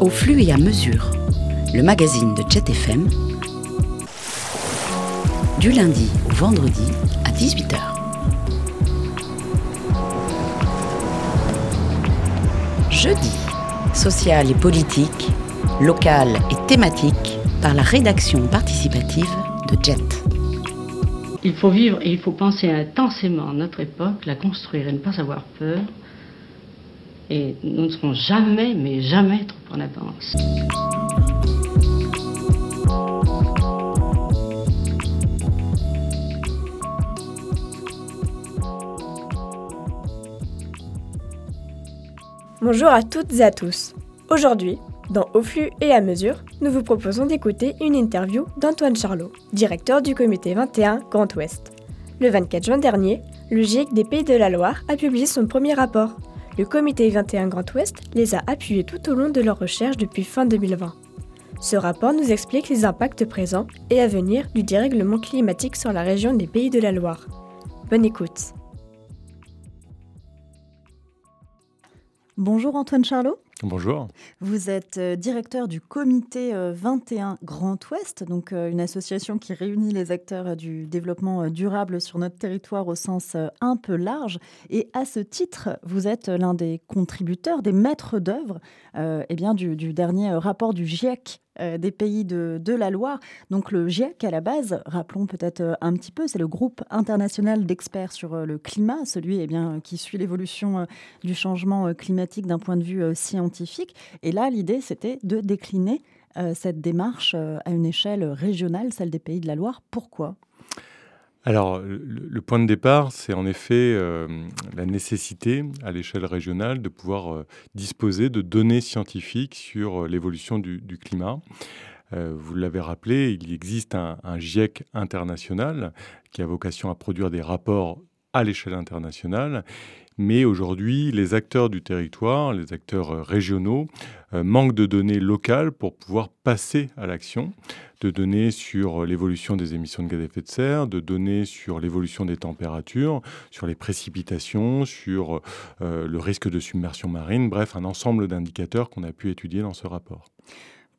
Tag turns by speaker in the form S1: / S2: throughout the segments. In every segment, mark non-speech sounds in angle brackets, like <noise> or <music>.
S1: Au flux et à mesure, le magazine de Jet FM, du lundi au vendredi à 18h. Jeudi, social et politique, local et thématique par la rédaction participative de Jet.
S2: Il faut vivre et il faut penser intensément notre époque, la construire et ne pas avoir peur. Et nous ne serons jamais, mais jamais trop en avance.
S3: Bonjour à toutes et à tous. Aujourd'hui, dans Au flux et à mesure, nous vous proposons d'écouter une interview d'Antoine Charlot, directeur du comité 21 Grand Ouest. Le 24 juin dernier, le GIEC des Pays de la Loire a publié son premier rapport. Le comité 21 Grand Ouest les a appuyés tout au long de leurs recherches depuis fin 2020. Ce rapport nous explique les impacts présents et à venir du dérèglement climatique sur la région des Pays de la Loire. Bonne écoute.
S4: Bonjour Antoine Charlot.
S5: Bonjour.
S4: Vous êtes euh, directeur du comité 21 euh, Grand Ouest, donc euh, une association qui réunit les acteurs du développement durable sur notre territoire au sens un peu large. Et à ce titre, vous êtes l'un des contributeurs, des maîtres d'œuvre eh bien du, dernier rapport du GIEC euh, des pays de, la Loire. Donc le GIEC, à la base, rappelons peut-être euh, un petit peu, c'est le groupe international d'experts sur euh, le climat, celui eh bien, qui suit l'évolution du changement climatique d'un point de vue scientifique. Et là, l'idée, c'était de décliner cette démarche à une échelle régionale, celle des pays de la Loire. Pourquoi?
S5: Alors, le, point de départ, c'est en effet euh, la nécessité à l'échelle régionale de pouvoir euh, disposer de données scientifiques sur euh, l'évolution du, climat. vous l'avez rappelé, il existe un, un, GIEC international qui a vocation à produire des rapports à l'échelle internationale. Mais aujourd'hui, les acteurs du territoire, les acteurs régionaux, manquent de données locales pour pouvoir passer à l'action de données sur l'évolution des émissions de gaz à effet de serre, de données sur l'évolution des températures, sur les précipitations, sur euh, le risque de submersion marine, bref, un ensemble d'indicateurs qu'on a pu étudier dans ce rapport.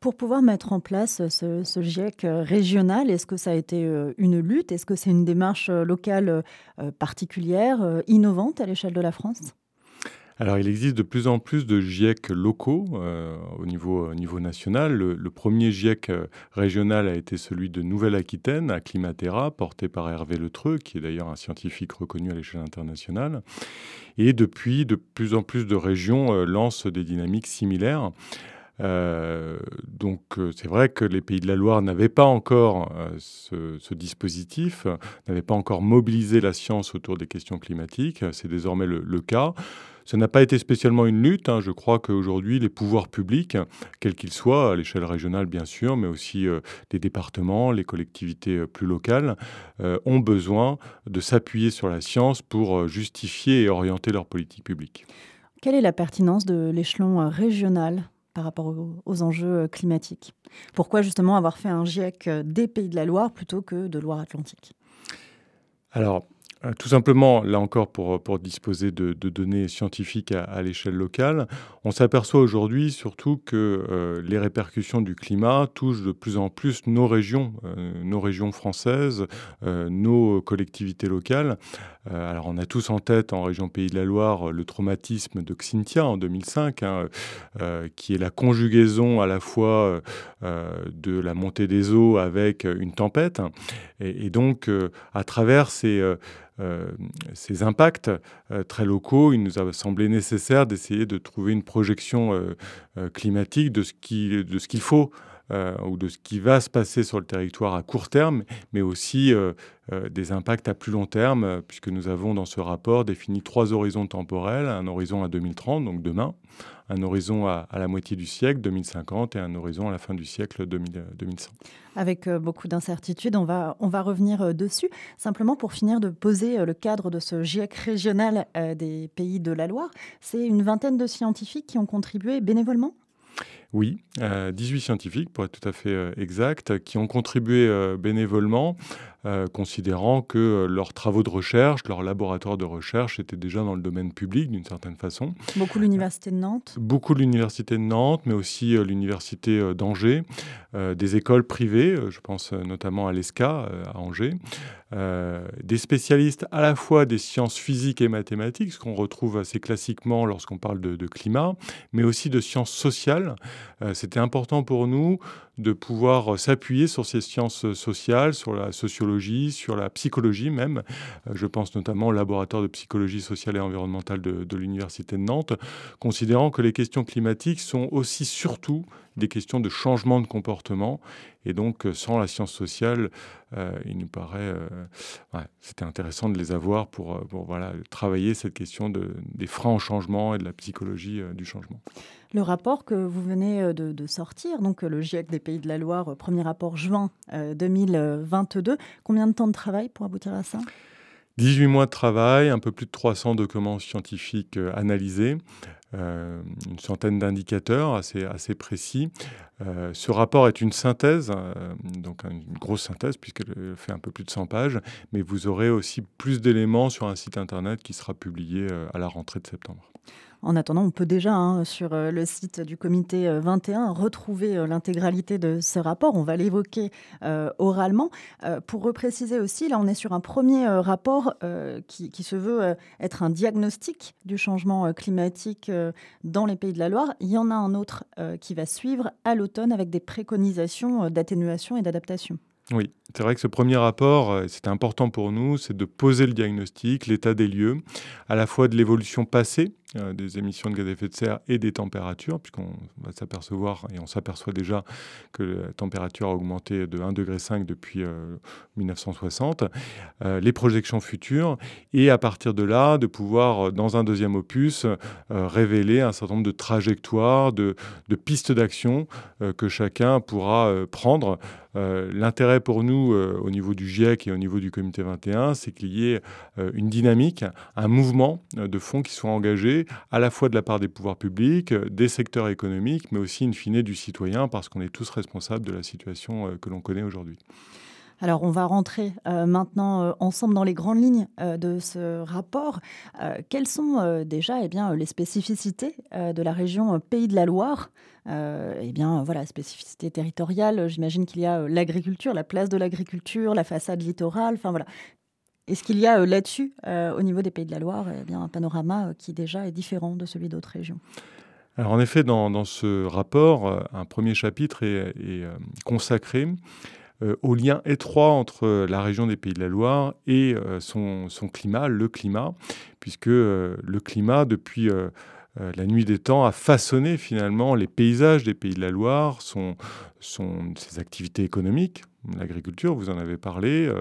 S4: Pour pouvoir mettre en place ce, GIEC régional, est-ce que ça a été euh, une lutte? Est-ce que c'est une démarche euh, locale particulière, innovante à l'échelle de la France?
S5: Alors, il existe de plus en plus de GIEC locaux euh, au, niveau, niveau national. Le, premier GIEC euh, régional a été celui de Nouvelle-Aquitaine, à Climatera, porté par Hervé Letreux, qui est d'ailleurs un scientifique reconnu à l'échelle internationale. Et depuis, de plus en plus de régions euh, lancent des dynamiques similaires. donc c'est vrai que les pays de la Loire n'avaient pas encore ce, dispositif, n'avaient pas encore mobilisé la science autour des questions climatiques. C'est désormais le cas. Ça n'a pas été spécialement une lutte. Hein. Je crois qu'aujourd'hui, les pouvoirs publics, quels qu'ils soient, à l'échelle régionale bien sûr, mais aussi euh, des départements, les collectivités euh, plus locales, euh, ont besoin de s'appuyer sur la science pour justifier et orienter leur politique publique.
S4: Quelle est la pertinence de l'échelon régional par rapport aux, enjeux climatiques? Pourquoi justement avoir fait un GIEC des Pays de la Loire plutôt que de Loire-Atlantique?
S5: Alors, euh, tout simplement, là encore, pour, disposer de, données scientifiques à, l'échelle locale, on s'aperçoit aujourd'hui surtout que euh, les répercussions du climat touchent de plus en plus nos régions, euh, nos régions françaises, nos collectivités locales. alors, on a tous en tête, en région Pays de la Loire, le traumatisme de Xintia en 2005, hein, qui est la conjugaison à la fois de la montée des eaux avec une tempête. Et, et donc, à travers ces euh, ces impacts euh, très locaux, il nous a semblé nécessaire d'essayer de trouver une projection euh, climatique de ce qu'il faut ou de ce qui va se passer sur le territoire à court terme, mais aussi des impacts à plus long terme, puisque nous avons dans ce rapport défini trois horizons temporels, un horizon à 2030, donc demain, un horizon à, la moitié du siècle, 2050, et un horizon à la fin du siècle, 2100.
S4: Avec euh, beaucoup d'incertitudes, on va, on va revenir euh, dessus. Simplement pour finir de poser euh, le cadre de ce GIEC régional des pays de la Loire, c'est une vingtaine de scientifiques qui ont contribué bénévolement?
S5: Oui, 18 scientifiques, pour être tout à fait exact, qui ont contribué bénévolement euh, considérant que euh, leurs travaux de recherche, leurs laboratoires de recherche étaient déjà dans le domaine public d'une certaine façon.
S4: Beaucoup l'université de Nantes
S5: Beaucoup l'université de Nantes, mais aussi euh, l'université d'Angers, des écoles privées, je pense notamment à l'ESCA à Angers, des spécialistes à la fois des sciences physiques et mathématiques, ce qu'on retrouve assez classiquement lorsqu'on parle de, de, climat, mais aussi de sciences sociales. C'était important pour nous de pouvoir s'appuyer sur ces sciences sociales, sur la sociologie, sur la psychologie même. Euh, je pense notamment au laboratoire de psychologie sociale et environnementale de, de l'Université de Nantes, considérant que les questions climatiques sont aussi surtout des questions de changement de comportement. Et donc, euh, sans la science sociale, euh, il nous paraît, ouais, c'était intéressant de les avoir pour, pour voilà, travailler cette question de, des freins au changement et de la psychologie du changement.
S4: Le rapport que vous venez euh, de, sortir, donc euh, le GIEC des Pays de la Loire, euh, premier rapport juin 2022, combien de temps de travail pour aboutir à ça?
S5: 18 mois de travail, un peu plus de 300 documents scientifiques analysés, une centaine d'indicateurs assez, précis. ce rapport est une synthèse, donc une grosse synthèse puisqu'elle fait un peu plus de 100 pages, mais vous aurez aussi plus d'éléments sur un site internet qui sera publié à la rentrée de septembre.
S4: En attendant, on peut déjà, hein, sur euh, le site du comité 21, euh, retrouver euh, l'intégralité de ce rapport. On va l'évoquer oralement. pour repréciser aussi, là, on est sur un premier rapport qui, qui, se veut être un diagnostic du changement climatique dans les pays de la Loire. Il y en a un autre qui va suivre à l'automne avec des préconisations d'atténuation et d'adaptation.
S5: Oui, c'est vrai que ce premier rapport, euh, c'était important pour nous, c'est de poser le diagnostic, l'état des lieux, à la fois de l'évolution passée euh, des émissions de gaz à effet de serre et des températures, puisqu'on va s'apercevoir, et on s'aperçoit déjà que la température a augmenté de 1,5 degré depuis 1960, euh, les projections futures, et à partir de là, de pouvoir, dans un deuxième opus, révéler un certain nombre de trajectoires, de, de pistes d'action que chacun pourra prendre. L'intérêt pour nous, euh, au niveau du GIEC et au niveau du comité 21, c'est qu'il y ait euh, une dynamique, un mouvement euh, de fonds qui soit engagé à la fois de la part des pouvoirs publics, des secteurs économiques, mais aussi in fine du citoyen, parce qu'on est tous responsables de la situation que l'on connaît aujourd'hui.
S4: Alors, on va rentrer maintenant ensemble dans les grandes lignes de ce rapport. quelles sont déjà eh bien, les spécificités de la région Pays de la Loire? Euh, eh bien, voilà, spécificité territoriale, j'imagine qu'il y a euh, l'agriculture, la place de l'agriculture, la façade littorale, enfin voilà. Est-ce qu'il y a euh, là-dessus, au niveau des Pays de la Loire, eh bien, un panorama qui déjà est différent de celui d'autres régions?
S5: Alors en effet, dans, ce rapport, un premier chapitre est, consacré au lien étroit entre la région des Pays de la Loire et son, climat, le climat, puisque le climat, depuis euh, la nuit des temps a façonné finalement les paysages des pays de la Loire, son, ses activités économiques, l'agriculture, vous en avez parlé, euh,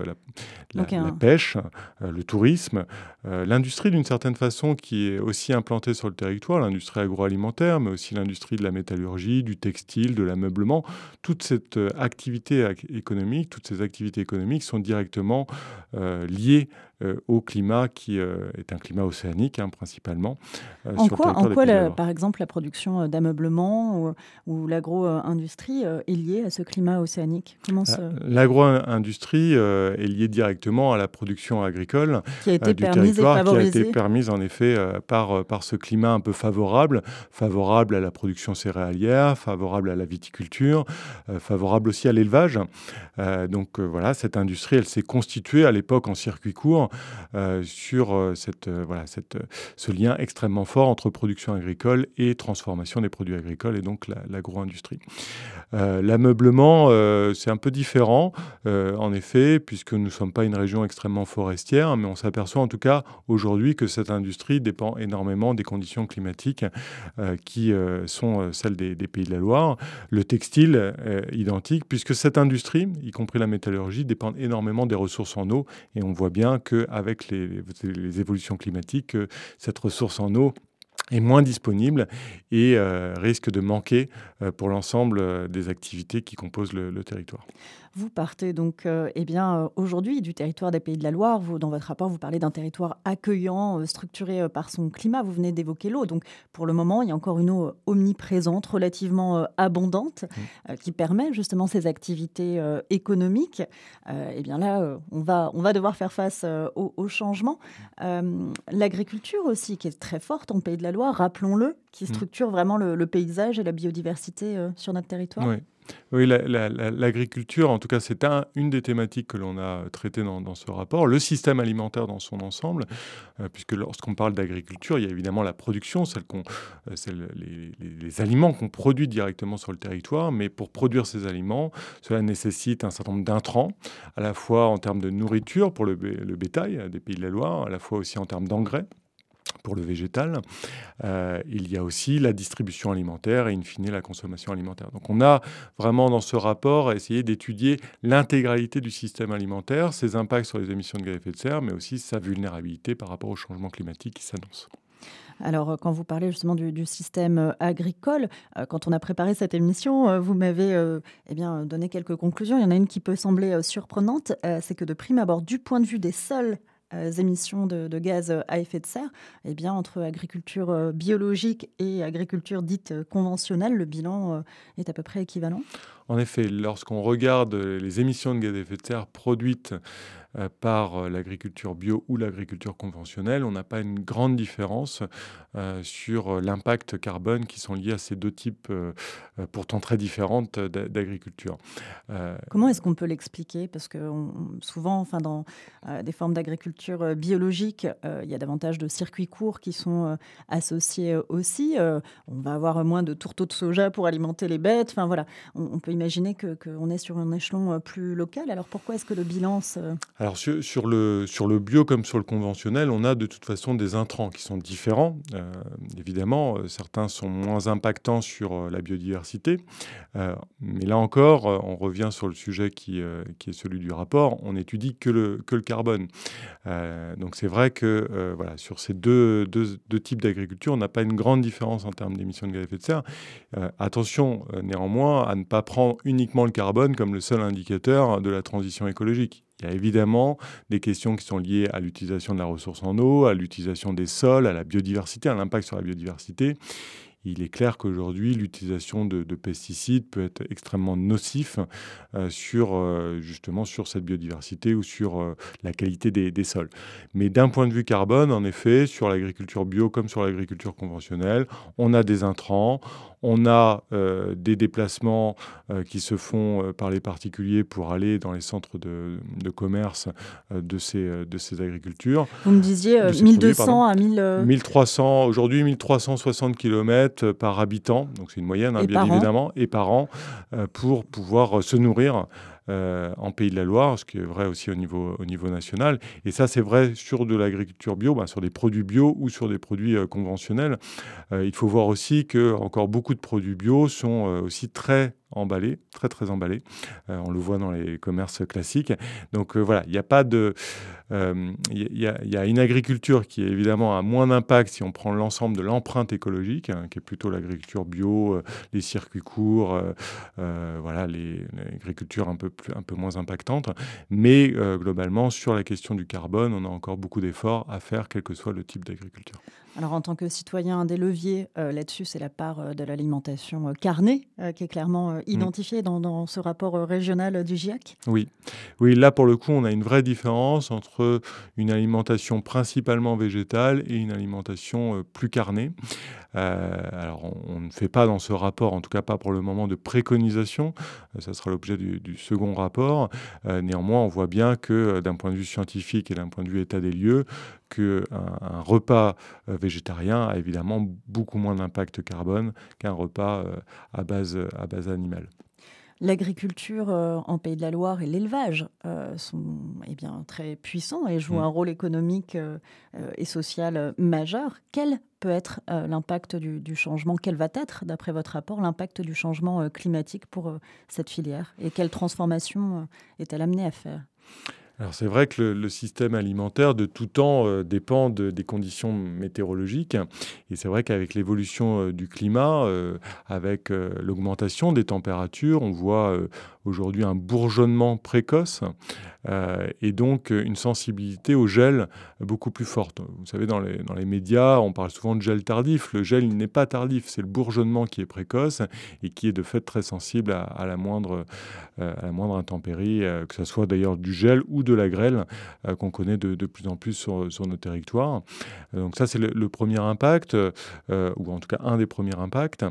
S5: la, pêche, euh, le tourisme, l'industrie d'une certaine façon qui est aussi implantée sur le territoire, l'industrie agroalimentaire, mais aussi l'industrie de la métallurgie, du textile, de l'ameublement. Toute cette activité économique, toutes ces activités économiques sont directement liées euh, au climat qui euh, est un climat océanique hein, principalement.
S4: Euh, en quoi, en quoi par exemple, la production d'ameublement ou, l'agro-industrie est liée à ce climat océanique?
S5: L'agro-industrie est liée directement à la production agricole
S4: qui a été permise
S5: qui a été permise en effet par, par ce climat un peu favorable, favorable à la production céréalière, favorable à la viticulture, favorable aussi à l'élevage. donc voilà, cette industrie, elle s'est constituée à l'époque en circuit court euh, sur euh, cette, euh, voilà, cette, ce lien extrêmement fort entre production agricole et transformation des produits agricoles et donc l'agro-industrie. L'ameublement, c'est un peu différent, en effet, puisque nous ne sommes pas une région extrêmement forestière, mais on s'aperçoit en tout cas aujourd'hui que cette industrie dépend énormément des conditions climatiques qui sont celles des, des, pays de la Loire. Le textile, identique, puisque cette industrie, y compris la métallurgie, dépend énormément des ressources en eau, et on voit bien que avec les, évolutions climatiques, cette ressource en eau est moins disponible et euh, risque de manquer euh, pour l'ensemble euh, des activités qui composent le, territoire.
S4: Vous partez donc eh bien, aujourd'hui du territoire des Pays de la Loire. Vous, dans votre rapport, vous parlez d'un territoire accueillant, structuré par son climat. Vous venez d'évoquer l'eau. Donc pour le moment, il y a encore une eau omniprésente, relativement abondante, mmh. qui permet justement ces activités économiques. eh bien là, on, va, on va devoir faire face au, au changement. L'agriculture aussi, qui est très forte en Pays de la Loire rappelons-le, qui mm. structure vraiment le, paysage et la biodiversité euh, sur notre territoire.
S5: Oui, l'agriculture, en tout cas, c'est une des thématiques que l'on a traitées dans, ce rapport. Le système alimentaire dans son ensemble, euh, puisque lorsqu'on parle d'agriculture, il y a évidemment la production, celle qu'on, euh, les, aliments qu'on produit directement sur le territoire, mais pour produire ces aliments, cela nécessite un certain nombre d'intrants, à la fois en termes de nourriture pour le bétail des Pays de la Loire, à la fois aussi en termes d'engrais pour le végétal. Euh, il y a aussi la distribution alimentaire et in fine la consommation alimentaire. Donc on a vraiment dans ce rapport essayé d'étudier l'intégralité du système alimentaire, ses impacts sur les émissions de gaz à effet de serre, mais aussi sa vulnérabilité par rapport au changement climatique qui s'annonce.
S4: Alors, quand vous parlez justement du, système euh, agricole, euh, quand on a préparé cette émission, vous m'avez eh bien, donné quelques conclusions. Il y en a une qui peut sembler surprenante, c'est que de prime abord, du point de vue des sols euh, émissions de, gaz à effet de serre, eh bien, entre agriculture euh, biologique et agriculture dite conventionnelle, le bilan euh, est à peu près équivalent?
S5: En effet, lorsqu'on regarde les émissions de gaz à effet de serre produites euh, par euh, l'agriculture bio ou l'agriculture conventionnelle, on n'a pas une grande différence euh, sur l'impact carbone qui sont liés à ces deux types pourtant très différentes d'agriculture.
S4: Comment est-ce qu'on peut l'expliquer? Parce que souvent, enfin, dans des formes d'agriculture biologique, il y a davantage de circuits courts qui sont associés aussi. on va avoir moins de tourteaux de soja pour alimenter les bêtes. Enfin voilà, on, peut imaginer qu'on est sur un échelon plus local. Alors pourquoi est-ce que le bilan
S5: alors sur, le, bio comme sur le conventionnel, on a de toute façon des intrants qui sont différents. Euh, évidemment, euh, certains sont moins impactants sur euh, la biodiversité. mais là encore, on revient sur le sujet qui, est celui du rapport. On étudie que le, carbone. donc c'est vrai que voilà, sur ces deux, deux, types d'agriculture, on n'a pas une grande différence en termes d'émissions de gaz à effet de serre. attention néanmoins à ne pas prendre uniquement le carbone comme le seul indicateur de la transition écologique. Il y a évidemment des questions qui sont liées à l'utilisation de la ressource en eau, à l'utilisation des sols, à la biodiversité, à l'impact sur la biodiversité il est clair qu'aujourd'hui, l'utilisation de, pesticides peut être extrêmement nocif euh, sur, euh, justement sur cette biodiversité ou sur euh, la qualité des, des sols. Mais d'un point de vue carbone, en effet, sur l'agriculture bio comme sur l'agriculture conventionnelle, on a des intrants, on a des déplacements qui se font par les particuliers pour aller dans les centres de, de commerce de, ces, de ces agricultures.
S4: Vous me disiez 1200 à 1000...
S5: 1300, aujourd'hui 1360 km par habitant, donc c'est une moyenne hein, bien évidemment, et par an, euh, pour pouvoir se nourrir euh, en Pays de la Loire, ce qui est vrai aussi au niveau, au niveau national. Et ça, c'est vrai sur de l'agriculture bio, ben, sur des produits bio ou sur des produits euh, conventionnels. il faut voir aussi que encore beaucoup de produits bio sont aussi très emballé, très très emballé. Euh, on le voit dans les commerces classiques. Donc euh, voilà, il n'y a pas de... Euh, il y, a une agriculture qui évidemment a moins d'impact si on prend l'ensemble de l'empreinte écologique, hein, qui est plutôt l'agriculture bio, les circuits courts, voilà, l'agriculture un un peu moins impactante. Mais globalement, sur la question du carbone, on a encore beaucoup d'efforts à faire, quel que soit le type d'agriculture.
S4: Alors en tant que citoyen, un des leviers là-dessus, c'est la part de l'alimentation carnée, qui est clairement euh, identifié dans, ce rapport euh, régional du GIEC
S5: Oui. oui, là pour le coup, on a une vraie différence entre une alimentation principalement végétale et une alimentation euh, plus carnée. alors on, ne fait pas dans ce rapport, en tout cas pas pour le moment, de préconisation. ça sera l'objet du, second rapport. néanmoins, on voit bien que d'un point de vue scientifique et d'un point de vue état des lieux, qu'un un repas végétarien a évidemment beaucoup moins d'impact carbone qu'un repas à base, à base animale.
S4: L'agriculture euh, en Pays de la Loire et l'élevage euh, sont eh bien, très puissants et jouent mm. un rôle économique euh, et social majeur. Quel peut être l'impact du, changement? Quel va être, d'après votre rapport, l'impact du changement climatique pour cette filière? Et quelle transformation est-elle amenée à faire?
S5: Alors c'est vrai que le, système alimentaire de tout temps euh, dépend des conditions météorologiques. Et c'est vrai qu'avec l'évolution euh, du climat, euh, avec l'augmentation des températures, on voit aujourd'hui un bourgeonnement précoce euh, et donc une sensibilité au gel beaucoup plus forte. Vous savez, dans les, dans les médias, on parle souvent de gel tardif. Le gel, il n'est pas tardif, c'est le bourgeonnement qui est précoce et qui est de fait très sensible à, la, moindre, euh, à la moindre intempérie, euh, que ce soit d'ailleurs du gel ou de la grêle qu'on connaît de, plus en plus sur, sur nos territoires. donc ça, c'est le, premier impact, ou en tout cas un des premiers impacts.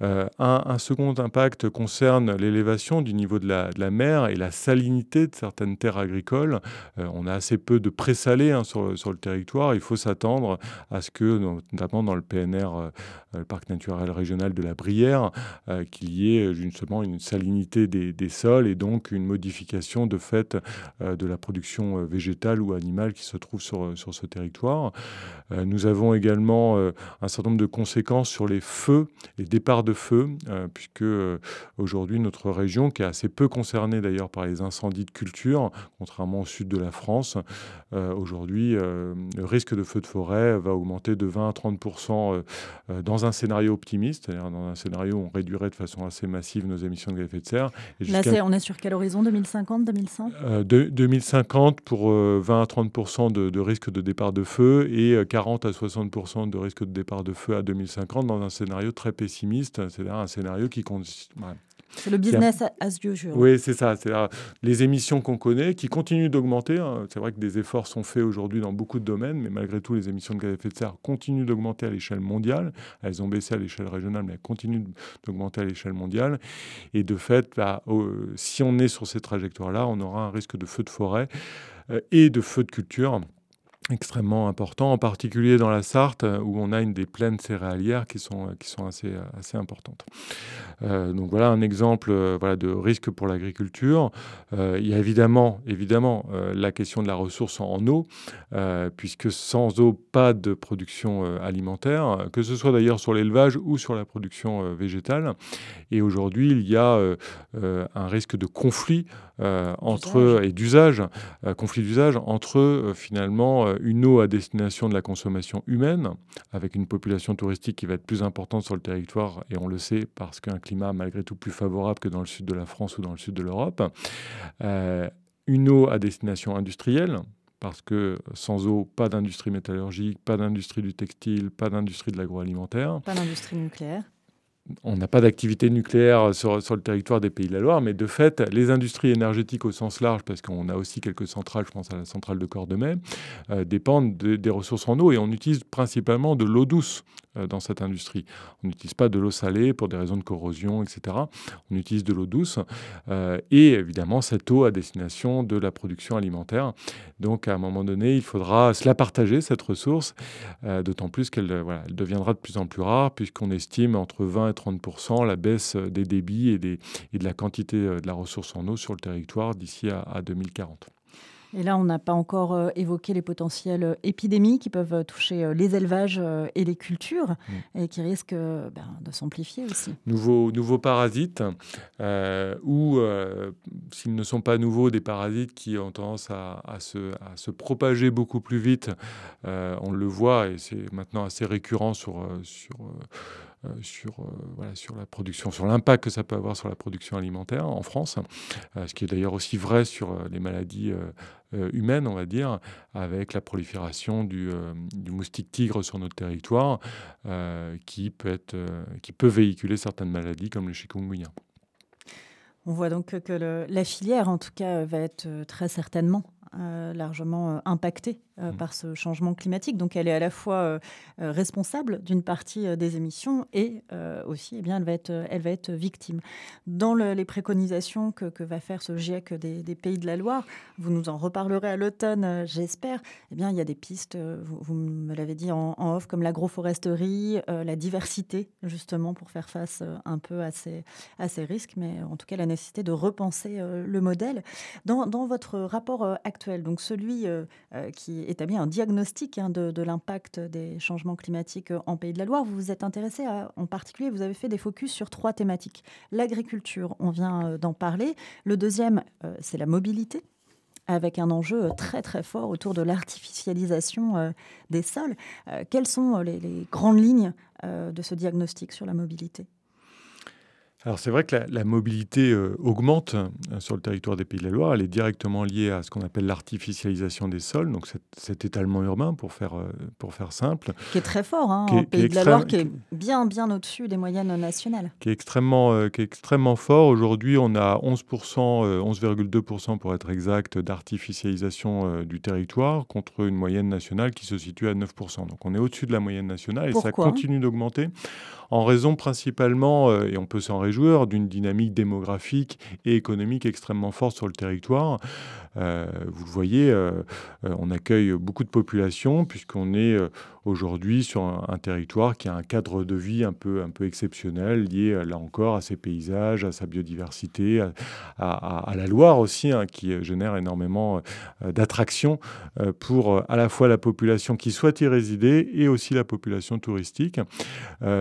S5: Un, second impact concerne l'élévation du niveau de la, mer et la salinité de certaines terres agricoles. Euh, on a assez peu de présalés hein, sur, sur, le territoire. Il faut s'attendre à ce que, notamment dans le PNR, euh, le parc naturel régional de la Brière, euh, qu'il y ait justement une salinité des, des, sols et donc une modification de fait de la production végétale ou animale qui se trouve sur, sur ce territoire. nous avons également un certain nombre de conséquences sur les feux, les départs de feu, puisque aujourd'hui notre région, qui est assez peu concernée d'ailleurs par les incendies de culture, contrairement au sud de la France. Euh, aujourd'hui, euh, le risque de feu de forêt va augmenter de 20 à 30 euh, dans un scénario optimiste, c'est-à-dire dans un scénario où on réduirait de façon assez massive nos émissions de gaz à effet de serre.
S4: Là, on est sur quel horizon 2050, 2100
S5: 2050 pour 20 à 30 de, de, risque de départ de feu et 40 à 60 de risque de départ de feu à 2050 dans un scénario très pessimiste, c'est-à-dire un scénario qui,
S4: c'est le business as usual.
S5: Oui, c'est ça. C'est les émissions qu'on connaît qui continuent d'augmenter. Hein. C'est vrai que des efforts sont faits aujourd'hui dans beaucoup de domaines, mais malgré tout, les émissions de gaz à effet de serre continuent d'augmenter à l'échelle mondiale. Elles ont baissé à l'échelle régionale, mais elles continuent d'augmenter à l'échelle mondiale. Et de fait, bah, si on est sur ces trajectoires-là, on aura un risque de feu de forêt euh, et de feu de culture extrêmement important, en particulier dans la Sarthe, où on a une des plaines céréalières qui sont, qui sont assez, assez importantes. Euh, donc voilà un exemple euh, voilà, de risque pour l'agriculture. Euh, il y a évidemment, évidemment la question de la ressource en, eau, puisque sans eau, pas de production alimentaire, que ce soit d'ailleurs sur l'élevage ou sur la production végétale. Et aujourd'hui, il y a un risque de conflit entre et d'usage, conflit d'usage entre finalement une eau à destination de la consommation humaine, avec une population touristique qui va être plus importante sur le territoire, et on le sait parce qu'un climat malgré tout plus favorable que dans le sud de la France ou dans le sud de l'Europe. Euh, une eau à destination industrielle, parce que sans eau, pas d'industrie métallurgique, pas d'industrie du textile, pas d'industrie de l'agroalimentaire.
S4: Pas d'industrie nucléaire
S5: on n'a pas d'activité nucléaire sur, le territoire des Pays de la Loire, mais de fait, les industries énergétiques au sens large, parce qu'on a aussi quelques centrales, je pense à la centrale de Cordemais, euh, dépendent des ressources en eau et on utilise principalement de l'eau douce dans cette industrie. On n'utilise pas de l'eau salée pour des raisons de corrosion, etc. On utilise de l'eau douce euh, et évidemment cette eau à destination de la production alimentaire. Donc à un moment donné, il faudra se la partager, cette ressource, d'autant plus qu'elle deviendra de plus en plus rare puisqu'on estime entre 20 et 30% la baisse des débits et, de la quantité euh, de la ressource en eau sur le territoire d'ici à, 2040.
S4: Et là, on n'a pas encore euh, évoqué les potentielles euh, épidémies qui peuvent toucher les élevages et les cultures mm. et qui risquent ben, de s'amplifier aussi.
S5: Nouveaux, nouveaux parasites, ou s'ils ne sont pas nouveaux, des parasites qui ont tendance à, se, à se, propager beaucoup plus vite. on le voit et c'est maintenant assez récurrent sur, sur euh, sur, euh, voilà, sur la production, sur l'impact que ça peut avoir sur la production alimentaire en France, euh, ce qui est d'ailleurs aussi vrai sur les maladies humaines, on va dire, avec la prolifération du, du moustique tigre sur notre territoire, qui, peut être, qui peut véhiculer certaines maladies comme le chikungunya.
S4: On voit donc que la filière, en tout cas, va être très certainement largement impactée euh, mmh. par ce changement climatique. Donc elle est à la fois euh, euh, responsable d'une partie des émissions et aussi eh bien, elle, va être, elle va être victime. Dans les préconisations que, que, va faire ce GIEC des, des, Pays de la Loire, vous nous en reparlerez à l'automne, j'espère, eh bien, il y a des pistes, vous, me l'avez dit en, off, comme l'agroforesterie, la diversité, justement, pour faire face un peu à ces, à ces risques, mais en tout cas la nécessité de repenser le modèle. Dans, dans votre rapport actuel, donc celui qui établi un diagnostic hein, de, l'impact des changements climatiques euh, en Pays de la Loire. Vous vous êtes intéressé en particulier, vous avez fait des focus sur trois thématiques. L'agriculture, on vient euh, d'en parler. Le deuxième, euh, c'est la mobilité. avec un enjeu très très fort autour de l'artificialisation des sols. quelles sont les grandes lignes de ce diagnostic sur la mobilité?
S5: Alors c'est vrai que la, mobilité euh, augmente euh, sur le territoire des Pays de la Loire. Elle est directement liée à ce qu'on appelle l'artificialisation des sols, donc cet, étalement urbain pour faire, euh, pour faire simple.
S4: Qui est très fort hein, en Pays de la Loire, qui est bien bien au-dessus des moyennes nationales.
S5: Qui est extrêmement, qui est extrêmement fort. Aujourd'hui on a 11%, 11,2% pour être exact, d'artificialisation du territoire contre une moyenne nationale qui se situe à 9%. Donc on est au-dessus de la moyenne nationale et ça continue d'augmenter en raison principalement, euh, et on peut s'en réjouir, d'une dynamique démographique et économique extrêmement forte sur le territoire. Euh, vous le voyez, euh, on accueille beaucoup de populations puisqu'on est aujourd'hui sur un, territoire qui a un cadre de vie un peu, un peu exceptionnel, lié là encore à ses paysages, à sa biodiversité, à, la Loire aussi, hein, qui génère énormément d'attractions pour à la fois la population qui souhaite y résider et aussi la population touristique.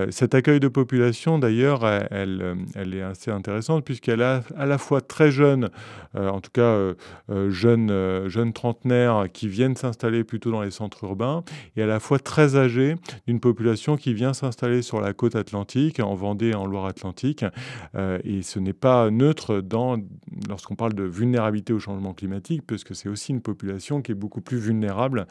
S5: cette l'accueil de population, d'ailleurs, elle, est assez intéressante puisqu'elle a à la fois très jeune, euh, en tout cas euh, euh, jeunes, jeunes trentenaires qui viennent s'installer plutôt dans les centres urbains, et à la fois très âgée d'une population qui vient s'installer sur la côte atlantique, en Vendée en Loire-Atlantique. et ce n'est pas neutre lorsqu'on parle de vulnérabilité au changement climatique, puisque c'est aussi une population qui est beaucoup plus vulnérable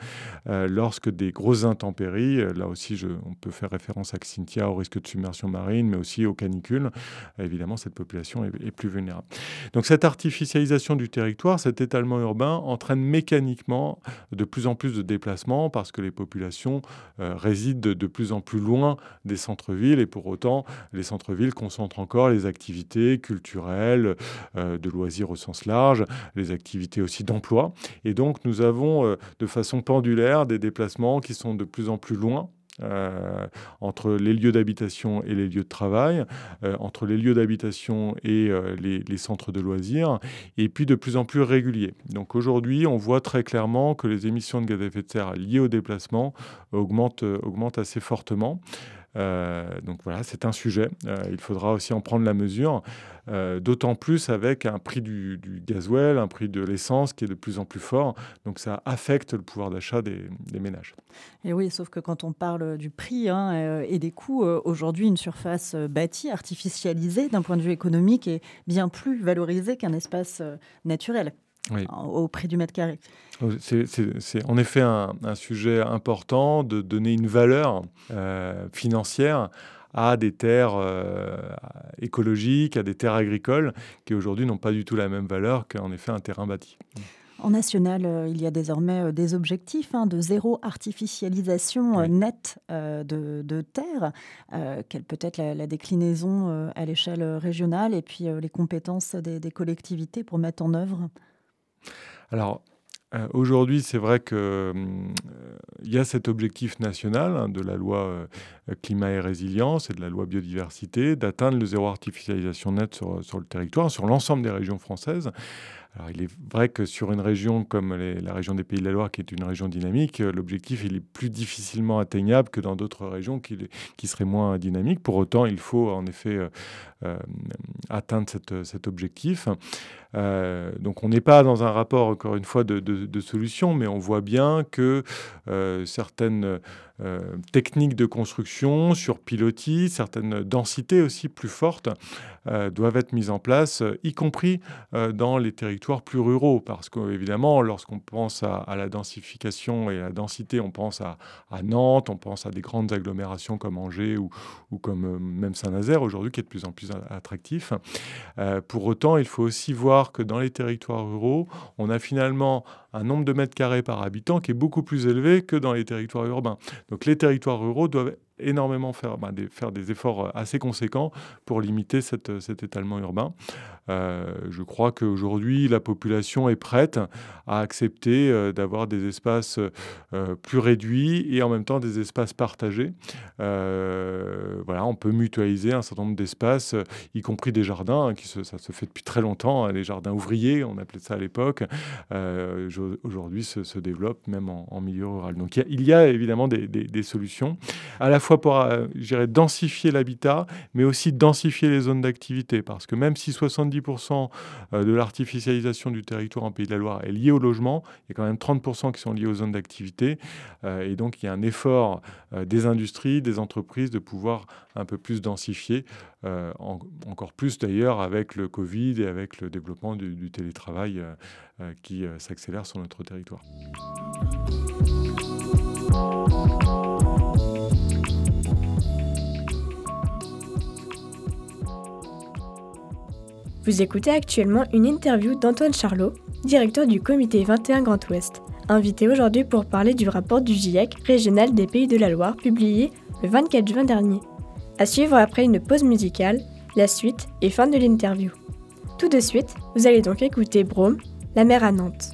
S5: lorsque des grosses intempéries, là aussi je, on peut faire référence à Cynthia au risque de submersion marine, mais aussi aux canicules. Évidemment, cette population est, plus vulnérable. Donc cette artificialisation du territoire, cet étalement urbain entraîne mécaniquement de plus en plus de déplacements parce que les populations euh, résident de, plus en plus loin des centres-villes et pour autant, les centres-villes concentrent encore les activités culturelles, euh, de loisirs au sens large, les activités aussi d'emploi. Et donc, nous avons euh, de façon pendulaire des déplacements qui sont de plus en plus loin euh, entre les lieux d'habitation et les lieux de travail, euh, entre les lieux d'habitation et euh, les, centres de loisirs, et puis de plus en plus réguliers. Donc aujourd'hui, on voit très clairement que les émissions de gaz à effet de serre liées au déplacement augmentent, augmentent assez fortement. Euh, donc voilà, c'est un sujet. Euh, il faudra aussi en prendre la mesure, euh, d'autant plus avec un prix du, du, gasoil, un prix de l'essence qui est de plus en plus fort. Donc ça affecte le pouvoir d'achat des, ménages.
S4: Et oui, sauf que quand on parle du prix hein, et des coûts, aujourd'hui, une surface bâtie, artificialisée d'un point de vue économique est bien plus valorisée qu'un espace naturel au prix du mètre carré.
S5: Oh, c'est en effet un, sujet important de donner une valeur euh, financière à des terres euh, écologiques, à des terres agricoles, qui aujourd'hui n'ont pas du tout la même valeur qu'en effet un terrain bâti.
S4: En national, euh, il y a désormais des objectifs hein, de zéro artificialisation nette de, de, terre. quelle peut être la, déclinaison à l'échelle régionale et puis les compétences des, des collectivités pour mettre en œuvre
S5: alors, euh, aujourd'hui, c'est vrai qu'il euh, y a cet objectif national hein, de la loi euh, climat et résilience et de la loi biodiversité d'atteindre le zéro artificialisation nette sur, sur le territoire, sur l'ensemble des régions françaises. Alors, il est vrai que sur une région comme la région des Pays de la Loire, qui est une région dynamique, l'objectif il est plus difficilement atteignable que dans d'autres régions qui, seraient moins dynamiques. Pour autant, il faut en effet atteindre cet objectif. Euh, donc on n'est pas dans un rapport, encore une fois, de, de, solution, mais on voit bien que euh, certaines euh, techniques de construction sur pilotis, certaines densités aussi plus fortes doivent être mises en place, y compris dans les territoires plus ruraux, parce qu'évidemment, lorsqu'on pense à, la densification et à la densité, on pense à, Nantes, on pense à des grandes agglomérations comme Angers ou, ou comme même Saint-Nazaire aujourd'hui, qui est de plus en plus attractif. pour autant, il faut aussi voir que dans les territoires ruraux, on a finalement un nombre de mètres carrés par habitant qui est beaucoup plus élevé que dans les territoires urbains. Donc les territoires ruraux doivent énormément faire, bah, des, faire des efforts euh, assez conséquents pour limiter cette, cet étalement urbain. Euh, je crois qu'aujourd'hui, la population est prête à accepter euh, d'avoir des espaces plus réduits et en même temps des espaces partagés. voilà, on peut mutualiser un certain nombre d'espaces, y compris des jardins, hein, qui ça se fait depuis très longtemps, hein, les jardins ouvriers, on appelait ça à l'époque. aujourd'hui, se, se développent même en, milieu rural. Donc il y, a, évidemment des, des solutions, à la fois fois pour euh, densifier l'habitat, mais aussi densifier les zones d'activité. Parce que même si 70% euh, de l'artificialisation du territoire en Pays de la Loire est liée au logement, il y a quand même 30% qui sont liés aux zones d'activité. Euh, et donc il y a un effort des industries, des entreprises de pouvoir un peu plus densifier, encore plus d'ailleurs avec le Covid et avec le développement du télétravail qui s'accélère sur notre territoire.
S3: Vous écoutez actuellement une interview d'Antoine Charlot, directeur du comité 21 Grand Ouest, invité aujourd'hui pour parler du rapport du GIEC régional des Pays de la Loire publié le 24 juin dernier. À suivre après une pause musicale, la suite et fin de l'interview. Tout de suite, vous allez donc écouter Brome, la mer à Nantes.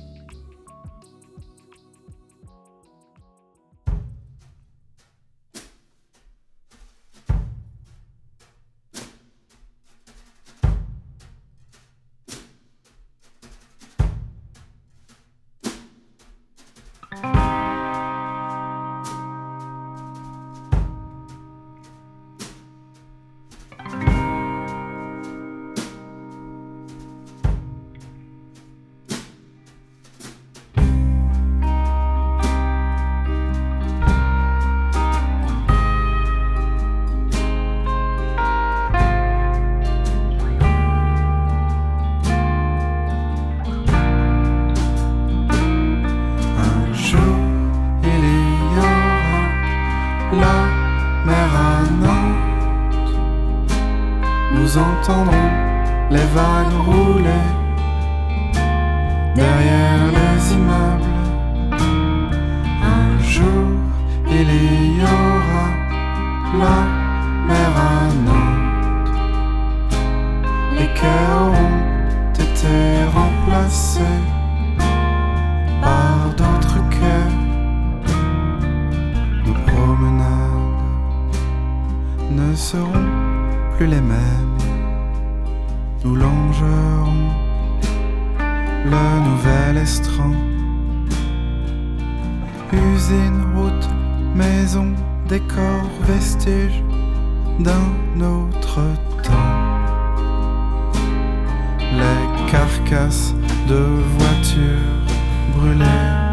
S3: les carcasses de voitures brûlées.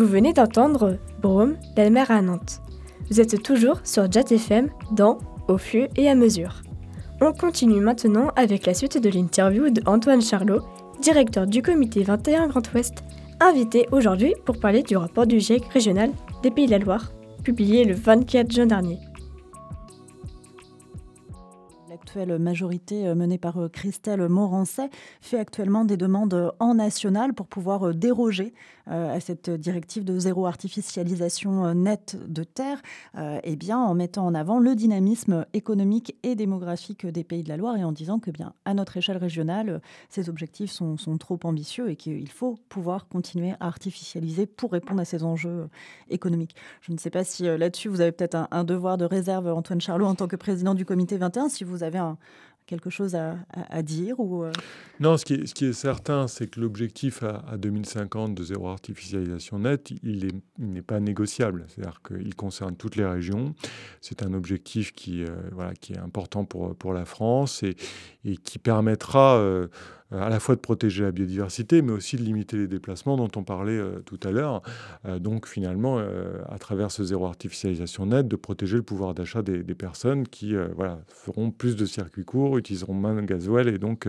S3: Vous venez d'entendre Brome, la mer à Nantes. Vous êtes toujours sur Jet FM dans Au fur et à mesure. On continue maintenant avec la suite de l'interview d'Antoine Charlot, directeur du comité 21 Grand Ouest, invité aujourd'hui pour parler du rapport du GIEC régional des Pays de la Loire, publié le 24 juin dernier.
S4: L'actuelle majorité euh, menée par euh, Christelle Morancet fait actuellement des demandes euh, en national pour pouvoir déroger à cette directive de zéro artificialisation nette de terre, et bien en mettant en avant le dynamisme économique et démographique des Pays de la Loire et en disant que bien à notre échelle régionale, ces objectifs sont, sont trop ambitieux et qu'il faut pouvoir continuer à artificialiser pour répondre à ces enjeux économiques. Je ne sais pas si là-dessus vous avez peut-être un, un, devoir de réserve, Antoine Charlot, en tant que président du comité 21, si vous avez quelque chose à, dire ou euh?
S5: Non, ce qui est, certain, c'est que l'objectif à, 2050 de zéro artificialisation nette, il n'est pas négociable. C'est-à-dire qu'il concerne toutes les régions. C'est un objectif qui, euh, est important pour, la France et, et qui permettra... Euh, à la fois de protéger la biodiversité, mais aussi de limiter les déplacements dont on parlait euh, tout à l'heure. Euh, donc finalement, euh, à travers ce zéro artificialisation net, de protéger le pouvoir d'achat des, personnes qui voilà, feront plus de circuits courts, utiliseront moins de gasoil et donc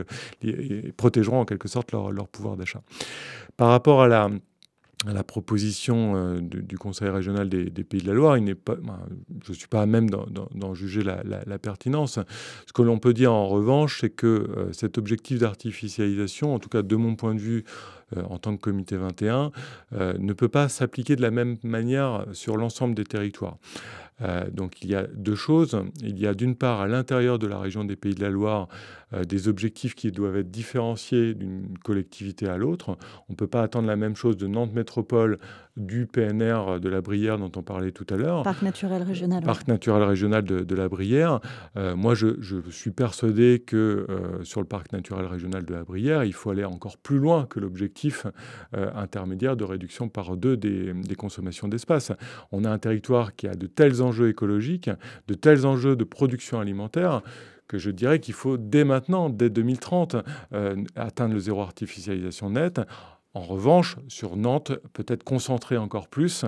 S5: protégeront en quelque sorte leur, leur pouvoir d'achat. Par rapport à la la proposition euh, du Conseil régional des, Pays de la Loire, il pas, je ne suis pas à même d'en juger la, pertinence. Ce que l'on peut dire en revanche, c'est que euh, cet objectif d'artificialisation, en tout cas de mon point de vue euh, en tant que comité 21, ne peut pas s'appliquer de la même manière sur l'ensemble des territoires. donc il y a deux choses. Il y a d'une part à l'intérieur de la région des Pays de la Loire des objectifs qui doivent être différenciés d'une collectivité à l'autre. On ne peut pas attendre la même chose de Nantes Métropole, du PNR de la Brière dont on parlait tout à l'heure.
S4: Parc naturel régional.
S5: Parc naturel régional de, la Brière. Euh, moi, je, suis persuadé que euh, sur le parc naturel régional de la Brière, il faut aller encore plus loin que l'objectif intermédiaire de réduction par deux des, des consommations d'espace. On a un territoire qui a de tels enjeux écologiques, de tels enjeux de production alimentaire que je dirais qu'il faut dès maintenant, dès 2030, euh, atteindre le zéro artificialisation nette en revanche, sur Nantes, peut-être concentrer encore plus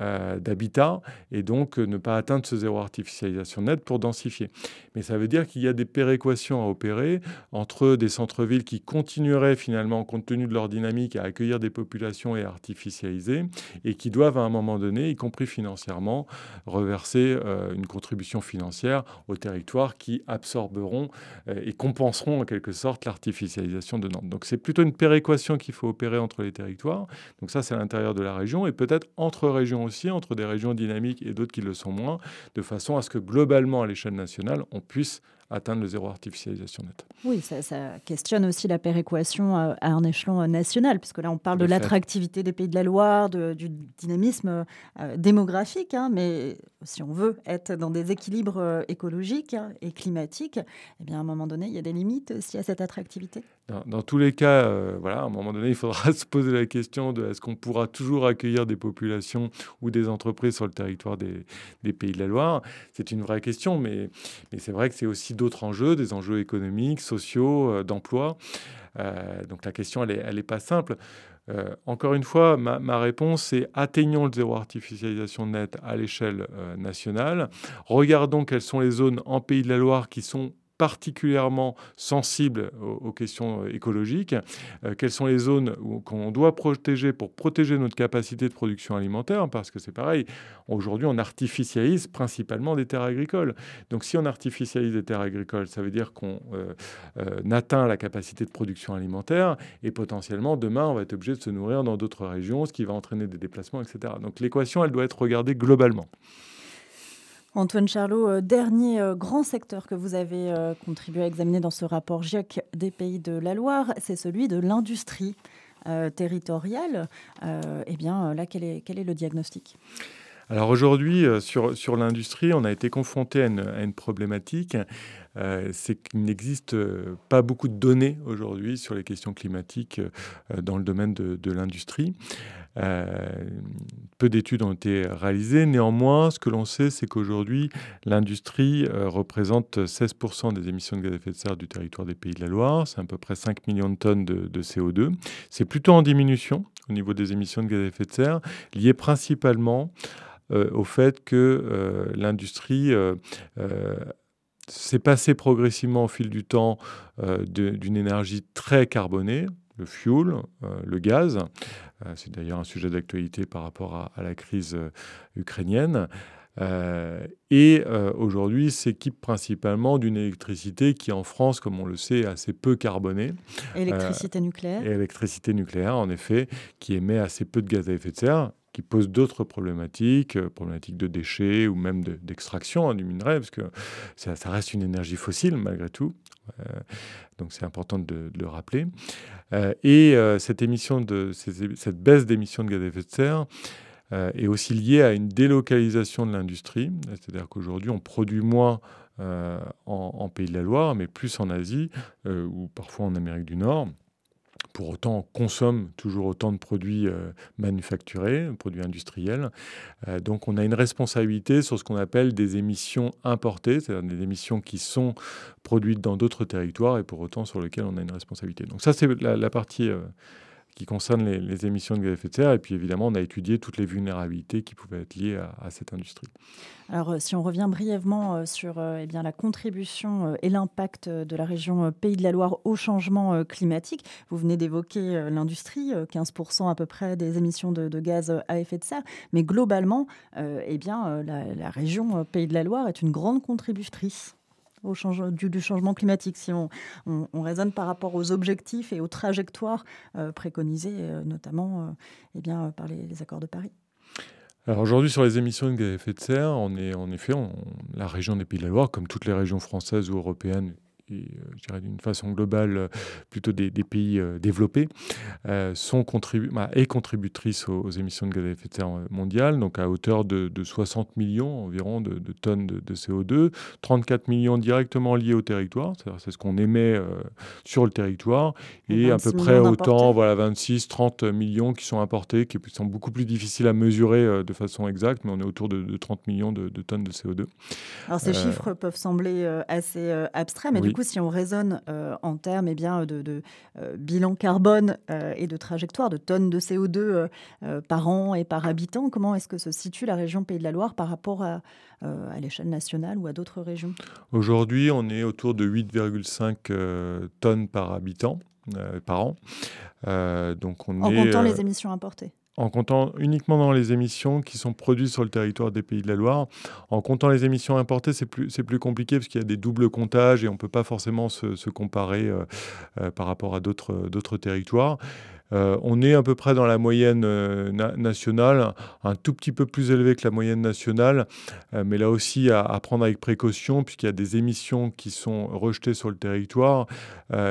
S5: euh, d'habitats et donc euh, ne pas atteindre ce zéro artificialisation nette pour densifier. Mais ça veut dire qu'il y a des péréquations à opérer entre des centres-villes qui continueraient finalement, compte tenu de leur dynamique, à accueillir des populations et artificialiser et qui doivent à un moment donné, y compris financièrement, reverser euh, une contribution financière aux territoires qui absorberont et compenseront en quelque sorte l'artificialisation de Nantes. Donc c'est plutôt une péréquation qu'il faut opérer entre les territoires. Donc ça, c'est à l'intérieur de la région et peut-être entre régions aussi, entre des régions dynamiques et d'autres qui le sont moins, de façon à ce que globalement, à l'échelle nationale, on puisse atteindre le zéro artificialisation nette.
S4: Oui, ça, questionne aussi la péréquation à, un échelon euh, national, puisque là on parle de l'attractivité des pays de la Loire, du dynamisme euh, démographique, hein, mais si on veut être dans des équilibres euh, écologiques et climatiques, eh bien à un moment donné, il y a des limites aussi à cette attractivité.
S5: Dans, tous les cas, voilà, à un moment donné, il faudra <laughs> se poser la question de est-ce qu'on pourra toujours accueillir des populations ou des entreprises sur le territoire des, pays de la Loire? C'est une vraie question, mais, c'est vrai que c'est aussi d'autres enjeux, des enjeux économiques, sociaux, euh, d'emploi. Euh, donc la question, elle n'est pas simple. Euh, encore une fois, ma, réponse est atteignons le zéro artificialisation nette à l'échelle nationale. Regardons quelles sont les zones en Pays de la Loire qui sont particulièrement sensibles aux, questions euh, écologiques, euh, quelles sont les zones qu'on doit protéger pour protéger notre capacité de production alimentaire, parce que c'est pareil, aujourd'hui on artificialise principalement des terres agricoles. Donc si on artificialise des terres agricoles, ça veut dire qu'on euh, atteint la capacité de production alimentaire et potentiellement demain on va être obligé de se nourrir dans d'autres régions, ce qui va entraîner des déplacements, etc. Donc l'équation, elle doit être regardée globalement.
S4: Antoine Charlot, euh, dernier euh, grand secteur que vous avez euh, contribué à examiner dans ce rapport GIEC des pays de la Loire, c'est celui de l'industrie territoriale. eh bien, là, quel est, le diagnostic?
S5: Alors aujourd'hui, sur, sur l'industrie, on a été confronté à une, problématique, c'est qu'il n'existe pas beaucoup de données aujourd'hui sur les questions climatiques dans le domaine de, de l'industrie. Peu d'études ont été réalisées. Néanmoins, ce que l'on sait, c'est qu'aujourd'hui, l'industrie représente 16% des émissions de gaz à effet de serre du territoire des Pays de la Loire. C'est à peu près 5 millions de tonnes de, de CO2. C'est plutôt en diminution au niveau des émissions de gaz à effet de serre, liées principalement euh, au fait que euh, l'industrie euh, s'est passée progressivement au fil du temps d'une énergie très carbonée, le fuel, le gaz. C'est d'ailleurs un sujet d'actualité par rapport à, la crise ukrainienne. et aujourd'hui s'équipe principalement d'une électricité qui en France, comme on le sait, est assez peu carbonée.
S4: Électricité nucléaire.
S5: Et électricité nucléaire, en effet, qui émet assez peu de gaz à effet de serre qui pose d'autres problématiques, euh, problématiques de déchets ou même d'extraction hein, du minerai, parce que ça, reste une énergie fossile malgré tout. Euh, donc c'est important de, le rappeler. Euh, et cette, émission de, cette baisse d'émissions de gaz à effet de serre est aussi liée à une délocalisation de l'industrie. C'est-à-dire qu'aujourd'hui, on produit moins en, en, Pays de la Loire, mais plus en Asie ou parfois en Amérique du Nord pour autant, on consomme toujours autant de produits euh, manufacturés, produits industriels. Euh, donc, on a une responsabilité sur ce qu'on appelle des émissions importées, c'est-à-dire des émissions qui sont produites dans d'autres territoires et pour autant sur lesquelles on a une responsabilité. Donc, ça, c'est la, partie euh, qui concerne les, émissions de gaz à effet de serre. Et puis évidemment, on a étudié toutes les vulnérabilités qui pouvaient être liées à, cette industrie.
S4: Alors, euh, si on revient brièvement euh, sur euh, eh bien, la contribution et l'impact de la région Pays de la Loire au changement climatique, vous venez d'évoquer l'industrie, 15% à peu près des émissions de, gaz à effet de serre, mais globalement, eh bien, la, la région Pays de la Loire est une grande contributrice du, changement climatique, si on, raisonne par rapport aux objectifs et aux trajectoires euh, préconisées, euh, notamment euh, eh bien, par les, accords de Paris.
S5: Alors aujourd'hui, sur les émissions de gaz à effet de serre, on est en effet la région des Pays de la Loire, comme toutes les régions françaises ou européennes, et euh, je dirais d'une façon globale euh, plutôt des, pays euh, développés, sont contribu bah, et contributrices aux, émissions de gaz à effet de serre mondiales, donc à hauteur de, 60 millions environ de, tonnes de, CO2, 34 millions directement liés au territoire, c'est ce qu'on émet sur le territoire, et à peu près autant, voilà, 26, 30 millions qui sont importés, qui sont beaucoup plus difficiles à mesurer de façon exacte, mais on est autour de, 30 millions de, tonnes de CO2.
S4: Alors ces chiffres peuvent sembler assez abstraits, mais du coup, si on raisonne euh, en termes eh bien, de, euh, bilan carbone euh, et de trajectoire de tonnes de CO2 par an et par habitant, comment est-ce que se situe la région Pays de la Loire par rapport à, à l'échelle nationale ou à d'autres régions?
S5: Aujourd'hui, on est autour de 8,5 tonnes par habitant par an.
S4: donc on en comptant les émissions importées
S5: en comptant uniquement dans les émissions qui sont produites sur le territoire des Pays de la Loire. En comptant les émissions importées, c'est plus, compliqué parce qu'il y a des doubles comptages et on ne peut pas forcément se, comparer euh, euh, par rapport à d'autres territoires. Euh, on est à peu près dans la moyenne euh, nationale, un tout petit peu plus élevé que la moyenne nationale, euh, mais là aussi à, prendre avec précaution, puisqu'il y a des émissions qui sont rejetées sur le territoire,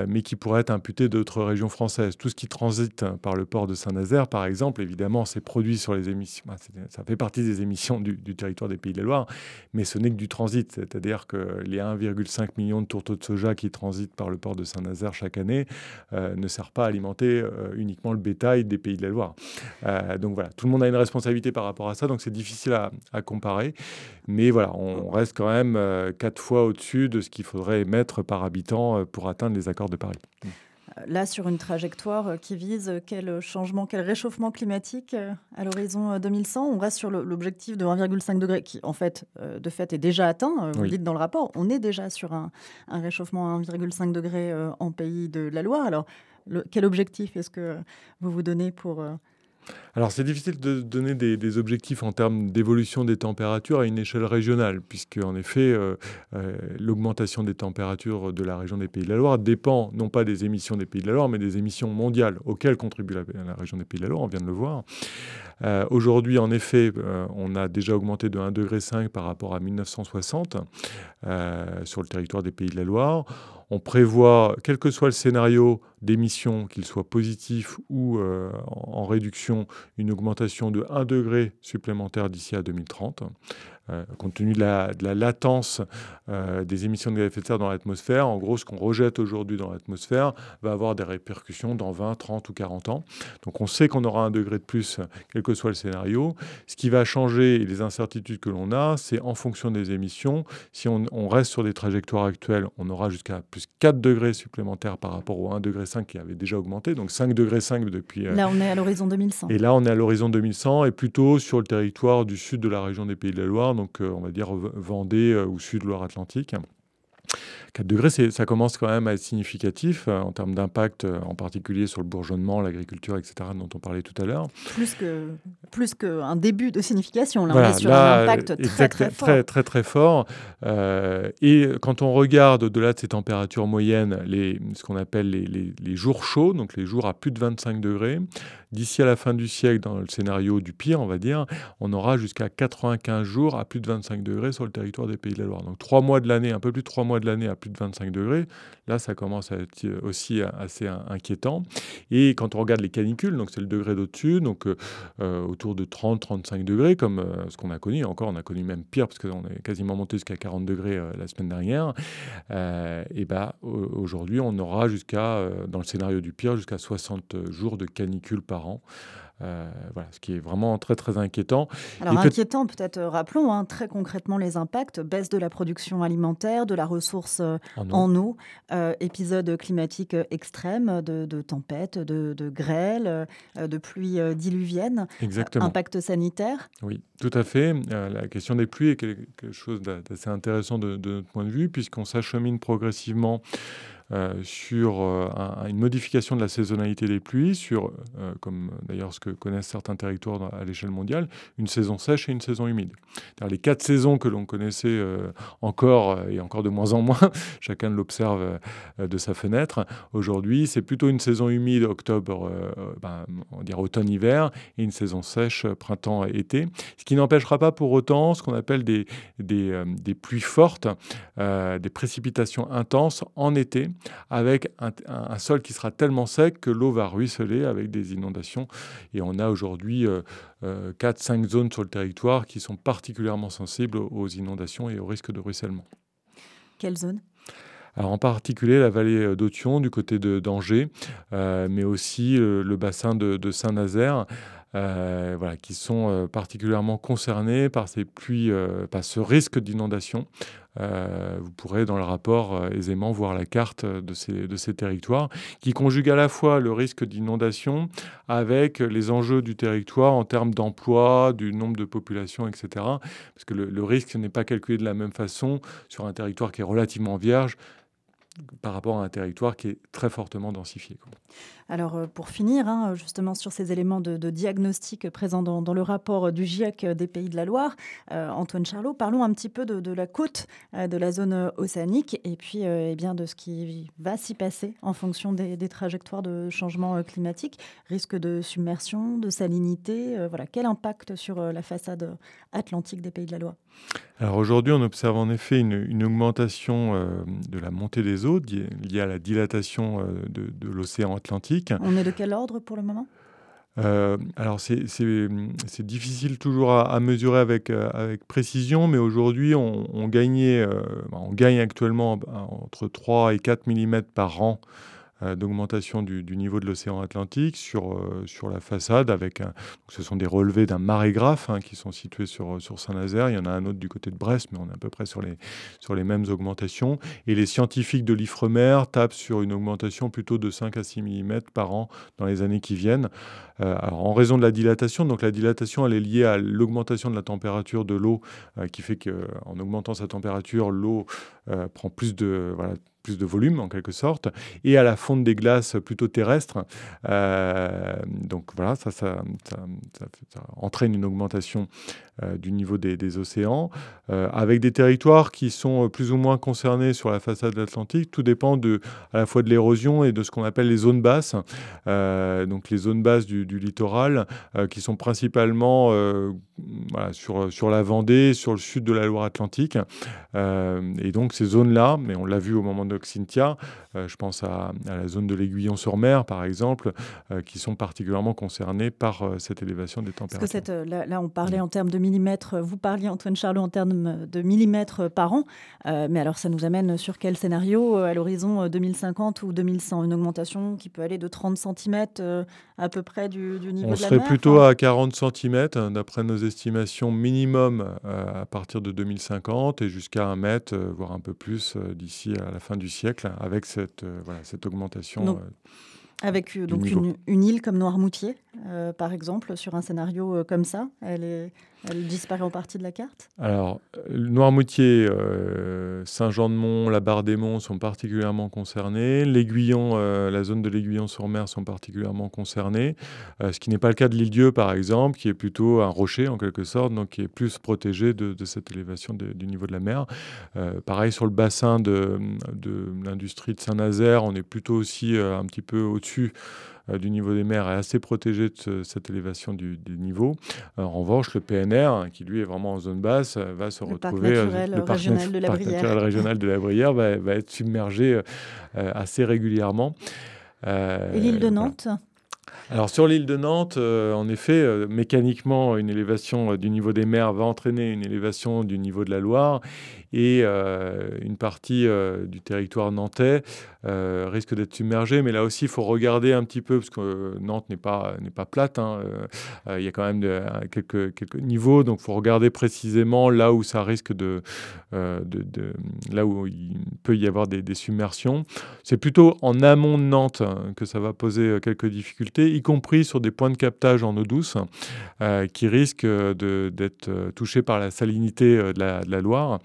S5: mais qui pourraient être imputées d'autres régions françaises. Tout ce qui transite par le port de Saint-Nazaire, par exemple, évidemment, c'est produit sur les émissions, ça fait partie des émissions du, territoire des Pays de la Loire, mais ce n'est que du transit, c'est-à-dire que les 1,5 million de tourteaux de soja qui transitent par le port de Saint-Nazaire chaque année ne servent pas à alimenter uniquement le bétail des pays de la Loire. Euh, donc voilà, tout le monde a une responsabilité par rapport à ça, donc c'est difficile à, comparer. Mais voilà, on reste quand même euh, quatre fois au-dessus de ce qu'il faudrait émettre par habitant euh, pour atteindre les accords de Paris.
S4: Là, sur une trajectoire qui vise quel changement, quel réchauffement climatique à l'horizon 2100 On reste sur l'objectif de 1,5 degré qui, en fait, de fait, est déjà atteint. Vous le dites dans le rapport, on est déjà sur un, un réchauffement à 1,5 degré en pays de la Loire. Alors, quel objectif est-ce que vous vous donnez pour... Euh,
S5: alors c'est difficile de donner des, objectifs en termes d'évolution des températures à une échelle régionale, puisque en effet euh, euh, l'augmentation des températures de la région des Pays de la Loire dépend non pas des émissions des Pays de la Loire, mais des émissions mondiales auxquelles contribue la, région des Pays de la Loire, on vient de le voir. Aujourd'hui, en effet, on a déjà augmenté de 1,5 degré par rapport à 1960 sur le territoire des Pays de la Loire. On prévoit, quel que soit le scénario d'émission, qu'il soit positif ou euh, en réduction, une augmentation de 1 degré supplémentaire d'ici à 2030. Compte tenu de la, latence des émissions de gaz à effet de serre dans l'atmosphère, en gros, ce qu'on rejette aujourd'hui dans l'atmosphère va avoir des répercussions dans 20, 30 ou 40 ans. Donc on sait qu'on aura un degré de plus, quel que soit le scénario. Ce qui va changer et les incertitudes que l'on a, c'est en fonction des émissions. Si on, reste sur des trajectoires actuelles, on aura jusqu'à plus 4 degrés supplémentaires par rapport au 1,5 degré qui avait déjà augmenté. Donc 5 degrés 5 depuis...
S4: Là, on est à l'horizon 2100.
S5: Et là, on est à l'horizon 2100 et plutôt sur le territoire du sud de la région des Pays de la Loire, donc euh, on va dire Vendée euh, ou sud Loire-Atlantique. 4 degrés, ça commence quand même à être significatif euh, en termes d'impact, euh, en particulier sur le bourgeonnement, l'agriculture, etc., dont on parlait tout à l'heure.
S4: Plus qu'un plus que début de signification, là, on est sur un impact très, très fort.
S5: Très, très, très fort. Euh, et quand on regarde au-delà de ces températures moyennes, les, ce qu'on appelle les, les, les, jours chauds, donc les jours à plus de 25 degrés, d'ici à la fin du siècle, dans le scénario du pire, on va dire, on aura jusqu'à 95 jours à plus de 25 degrés sur le territoire des Pays de la Loire. Donc trois mois de l'année, un peu plus de trois mois de l'année à plus de 25 degrés. Là, ça commence à être aussi assez inquiétant. Et quand on regarde les canicules, donc c'est le degré d'au-dessus, donc euh, euh, autour de 30-35 degrés, comme euh, ce qu'on a connu. Encore, on a connu même pire, parce qu'on est quasiment monté jusqu'à 40 degrés la semaine dernière. et bah, aujourd'hui, on aura jusqu'à, dans le scénario du pire, jusqu'à 60 jours de canicule par an. Euh, voilà, ce qui est vraiment très très inquiétant.
S4: Alors inquiétant, peut-être euh, rappelons hein, très concrètement les impacts baisse de la production alimentaire, de la ressource euh, en eau, épisodes climatiques extrêmes, de, tempêtes, de, de grêles, de pluies diluviennes,
S5: Exactement.
S4: impact sanitaire.
S5: Oui, tout à fait. la question des pluies est quelque chose d'assez intéressant de, de, notre point de vue, puisqu'on s'achemine progressivement euh, sur euh, une modification de la saisonnalité des pluies, sur, euh, comme d'ailleurs ce que connaissent certains territoires à l'échelle mondiale, une saison sèche et une saison humide. Les quatre saisons que l'on connaissait encore et encore de moins en moins, <laughs> chacun l'observe de sa fenêtre. Aujourd'hui, c'est plutôt une saison humide, octobre, ben, on dirait automne-hiver, et une saison sèche, printemps-été. Ce qui n'empêchera pas pour autant ce qu'on appelle des, des, pluies fortes, des précipitations intenses en été, avec un, sol qui sera tellement sec que l'eau va ruisseler avec des inondations. Et on a aujourd'hui 4-5 euh, zones sur le territoire qui sont particulièrement sensibles aux inondations et au risque de ruissellement.
S4: Quelles zones?
S5: Alors en particulier la vallée euh, d'Authion du côté de d'Angers, euh, mais aussi le bassin de Saint-Nazaire, euh, voilà, qui sont euh, particulièrement concernés par ces pluies, euh, par ce risque d'inondation. Vous pourrez dans le rapport aisément voir la carte de ces, de ces territoires, qui conjugue à la fois le risque d'inondation avec les enjeux du territoire en termes d'emploi, du nombre de populations, etc. Parce que le risque n'est pas calculé de la même façon sur un territoire qui est relativement vierge par rapport à un territoire qui est très fortement densifié.
S4: Alors euh, pour finir, hein, justement sur ces éléments de, diagnostic présents dans, le rapport du GIEC des Pays de la Loire, euh, Antoine Charlot, parlons un petit peu de, la côte euh, de la zone océanique et puis eh bien de ce qui va s'y passer en fonction des, trajectoires de changement climatique, risque de submersion, de salinité, voilà. Quel impact sur la façade atlantique des Pays de la Loire?
S5: Alors aujourd'hui, on observe en effet une, augmentation de la montée des eaux liée à la dilatation de l'océan Atlantique
S4: on est de quel ordre pour le moment?
S5: Euh, alors c'est difficile toujours à, mesurer avec, euh, avec précision, mais aujourd'hui on, gagnait, euh, on gagne actuellement entre 3 et 4 mm par an d'augmentation du, niveau de l'océan Atlantique sur, euh, sur la façade. Avec un, ce sont des relevés d'un marégraphe hein, qui sont situés sur, sur Saint-Nazaire. Il y en a un autre du côté de Brest, mais on est à peu près sur les, sur les mêmes augmentations. Et les scientifiques de l'IFREMER tapent sur une augmentation plutôt de 5 à 6 mm par an dans les années qui viennent. Euh, en raison de la dilatation, donc la dilatation elle est liée à l'augmentation de la température de l'eau, qui fait qu'en augmentant sa température, l'eau prend plus de, plus de volume en quelque sorte, et à la fonte des glaces plutôt terrestres. Euh, donc voilà, ça ça, entraîne une augmentation euh, du niveau des, océans, euh, avec des territoires qui sont plus ou moins concernés sur la façade de l'Atlantique. Tout dépend de, à la fois de l'érosion et de ce qu'on appelle les zones basses, donc les zones basses du, littoral, qui sont principalement sur, sur la Vendée, sur le sud de la Loire-Atlantique. et donc ces zones-là, mais on l'a vu au moment de Cynthia. je pense à, la zone de l'Aiguillon-sur-Mer, par exemple, qui sont particulièrement concernés par cette élévation des températures.
S4: Parce que là, on parlait en termes de millimètres, vous parliez, Antoine Charlot, en termes de millimètres par an. mais alors, ça nous amène sur quel scénario à l'horizon 2050 ou 2100 Une augmentation qui peut aller de 30 cm à peu près du, niveau
S5: de
S4: la mer
S5: On serait plutôt à 40 cm, hein, d'après nos estimations minimum à partir de 2050 et jusqu'à un mètre, voire un peu plus d'ici à la fin du siècle, avec cette, voilà, cette augmentation.
S4: Avec donc une, une, île comme Noirmoutier, euh, par exemple, sur un scénario euh, comme ça, elle, est, elle disparaît en partie de la carte
S5: Alors, Noirmoutier, euh, Saint-Jean-de-Mont, la Barre des Monts sont particulièrement concernés. L'Aiguillon, la zone de l'Aiguillon-sur-Mer sont particulièrement concernés. ce qui n'est pas le cas de l'île-Dieu, par exemple, qui est plutôt un rocher, en quelque sorte, donc qui est plus protégé de, cette élévation du niveau de la mer. pareil, sur le bassin de, l'industrie de Saint-Nazaire, on est plutôt aussi un petit peu au-dessus euh, du niveau des mers est assez protégé de cette élévation du, niveau. en revanche, le PNR, hein, qui lui est vraiment en zone basse, euh, va se retrouver.
S4: Euh, le parc régional de la Brière,
S5: régional de la Brière va, va être submergé assez régulièrement.
S4: Et l'île de Nantes
S5: alors sur l'île de Nantes, en effet, mécaniquement, une élévation du niveau des mers va entraîner une élévation du niveau de la Loire et une partie du territoire nantais euh, risque d'être submergé. Mais là aussi, il faut regarder un petit peu, parce que euh, Nantes n'est pas, n'est pas plate. Hein, euh, il y a quand même quelques, quelques niveaux. Donc, il faut regarder précisément là où ça risque de. là où il peut y avoir des, submersions. C'est plutôt en amont de Nantes hein, que ça va poser quelques difficultés, y compris sur des points de captage en eau douce qui risquent d'être touchés par la salinité de la Loire.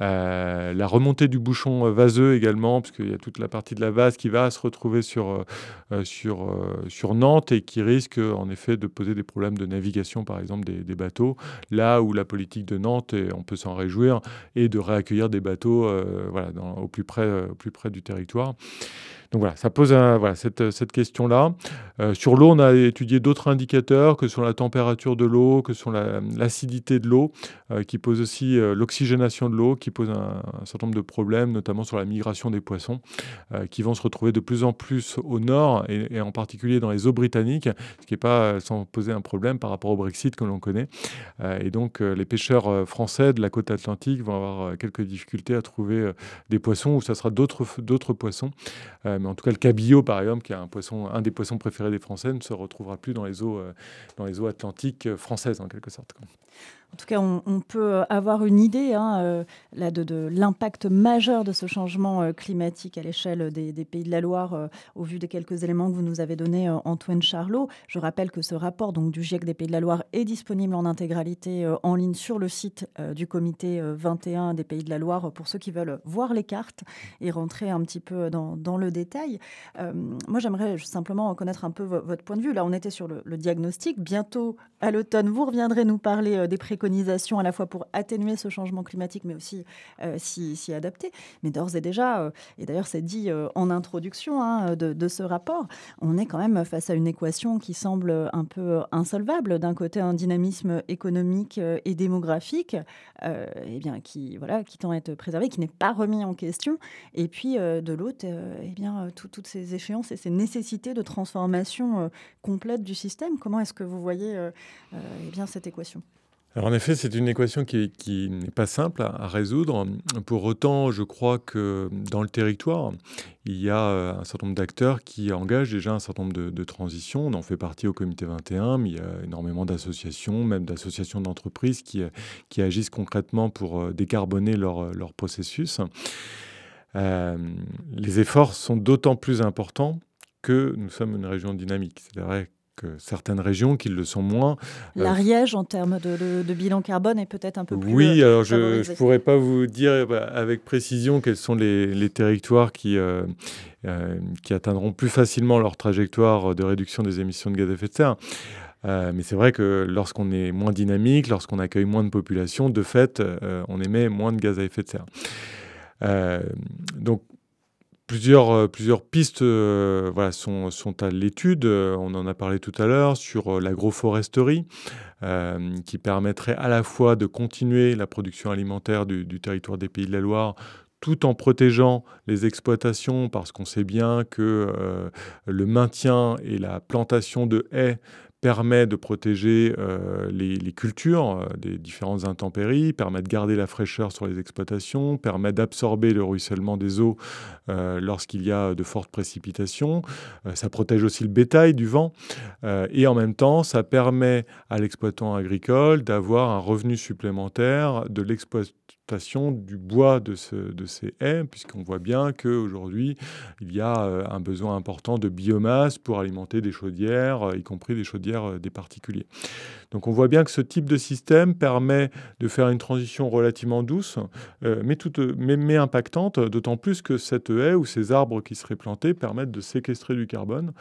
S5: La remontée du bouchon vaseux également, parce qu'il y a toute la partie de la vase qui va se retrouver sur, euh, euh, sur, euh, sur Nantes et qui risque en effet de poser des problèmes de navigation, par exemple, des, bateaux. Là où la politique de Nantes, et on peut s'en réjouir, est de réaccueillir des bateaux voilà, au, plus près, au plus près du territoire. Donc voilà, ça pose voilà, cette, cette question-là. Euh, sur l'eau, on a étudié d'autres indicateurs que sont la température de l'eau, que sont l'acidité de l'eau, euh, qui posent aussi euh, l'oxygénation de l'eau, qui pose un, certain nombre de problèmes, notamment sur la migration des poissons, qui vont se retrouver de plus en plus au nord, et, en particulier dans les eaux britanniques, ce qui n'est pas sans poser un problème par rapport au Brexit que l'on connaît. et donc les pêcheurs français de la côte atlantique vont avoir quelques difficultés à trouver des poissons, ou ça sera d'autres poissons mais en tout cas, le cabillaud, par exemple, qui est un, poisson, un des poissons préférés des Français, ne se retrouvera plus dans les eaux, euh, dans les eaux atlantiques euh, françaises, en quelque sorte.
S4: En tout cas, on, peut avoir une idée hein, euh, là, de, l'impact majeur de ce changement euh, climatique à l'échelle des, Pays de la Loire, euh, au vu des quelques éléments que vous nous avez donnés, Antoine Charlot. Je rappelle que ce rapport donc, du GIEC des Pays de la Loire est disponible en intégralité en ligne sur le site du comité 21 des Pays de la Loire pour ceux qui veulent voir les cartes et rentrer un petit peu dans, le détail. moi, j'aimerais simplement connaître un peu votre point de vue. Là, on était sur le, le diagnostic. Bientôt, à l'automne, vous reviendrez nous parler des précautions à la fois pour atténuer ce changement climatique, mais aussi euh, s'y adapter. Mais d'ores et déjà, euh, et d'ailleurs c'est dit euh, en introduction hein, de, ce rapport, on est quand même face à une équation qui semble un peu insolvable. D'un côté, un dynamisme économique et démographique, eh bien, qui, voilà, qui tend à être préservé, qui n'est pas remis en question. Et puis de l'autre, eh toutes ces échéances et ces nécessités de transformation complète du système. Comment est-ce que vous voyez eh bien, cette équation?
S5: En effet, c'est une équation qui, n'est pas simple à, résoudre. Pour autant, je crois que dans le territoire, il y a euh, un certain nombre d'acteurs qui engagent déjà un certain nombre de, transitions. On en fait partie au comité 21, mais il y a énormément d'associations, même d'associations d'entreprises qui, qui, agissent concrètement pour euh, décarboner leur, processus. Euh, les efforts sont d'autant plus importants que nous sommes une région dynamique. C'est vrai certaines régions qui le sont moins.
S4: Euh, L'Ariège, en termes de, bilan carbone, est peut-être un peu plus.
S5: Oui, euh, alors je ne pourrais pas vous dire bah, avec précision quels sont les, territoires qui, euh, qui atteindront plus facilement leur trajectoire de réduction des émissions de gaz à effet de serre. mais c'est vrai que lorsqu'on est moins dynamique, lorsqu'on accueille moins de population, de fait, on émet moins de gaz à effet de serre. donc, Plusieurs, euh, plusieurs pistes euh, sont, à l'étude. Euh, on en a parlé tout à l'heure sur l'agroforesterie, qui permettrait à la fois de continuer la production alimentaire du, territoire des Pays de la Loire tout en protégeant les exploitations, parce qu'on sait bien que le maintien et la plantation de haies permet de protéger euh, les, cultures euh, des différentes intempéries, permet de garder la fraîcheur sur les exploitations, permet d'absorber le ruissellement des eaux euh, lorsqu'il y a de fortes précipitations. ça protège aussi le bétail du vent. et en même temps, ça permet à l'exploitant agricole d'avoir un revenu supplémentaire de l'exploitation du bois de, ces haies, puisqu'on voit bien qu'aujourd'hui, il y a euh, un besoin important de biomasse pour alimenter des chaudières, euh, y compris des chaudières euh, des particuliers. Donc on voit bien que ce type de système permet de faire une transition relativement douce, mais, toute, mais, impactante, d'autant plus que cette haie ou ces arbres qui seraient plantés permettent de séquestrer du carbone.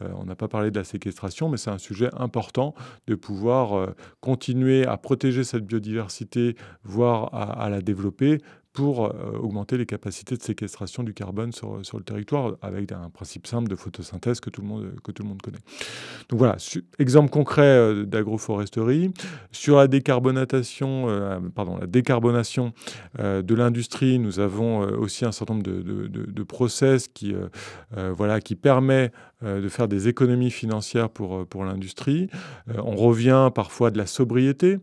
S5: on n'a pas parlé de la séquestration, mais c'est un sujet important de pouvoir continuer à protéger cette biodiversité, voire à la développer pour euh, augmenter les capacités de séquestration du carbone sur, sur, le territoire avec un principe simple de photosynthèse que tout le monde, que tout le monde connaît. Donc voilà, exemple concret euh, d'agroforesterie. Sur la décarbonatation, euh, pardon, la décarbonation de l'industrie, nous avons aussi un certain nombre de, de, de, process qui, voilà, qui permet de faire des économies financières pour, pour l'industrie. on revient parfois de la sobriété.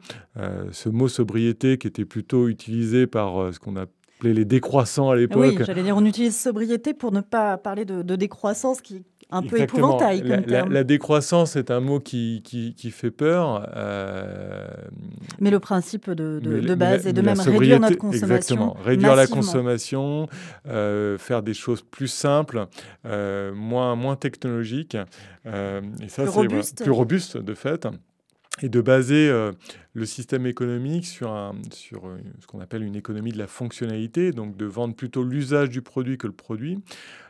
S5: ce mot sobriété qui était plutôt utilisé par ce qu'on a les décroissants à l'époque.
S4: Oui, j'allais dire, on utilise sobriété pour ne pas parler de, décroissance qui est un peu épouvantail.
S5: la, décroissance est un mot qui, qui, fait peur. Euh,
S4: mais le principe de, de, base est de même réduire notre consommation.
S5: Exactement, réduire la consommation, euh, faire des choses plus simples, euh, moins, moins technologiques. et ça, c'est plus robuste de fait et de baser euh, le système économique sur, euh, ce qu'on appelle une économie de la fonctionnalité, donc de vendre plutôt l'usage du produit que le produit.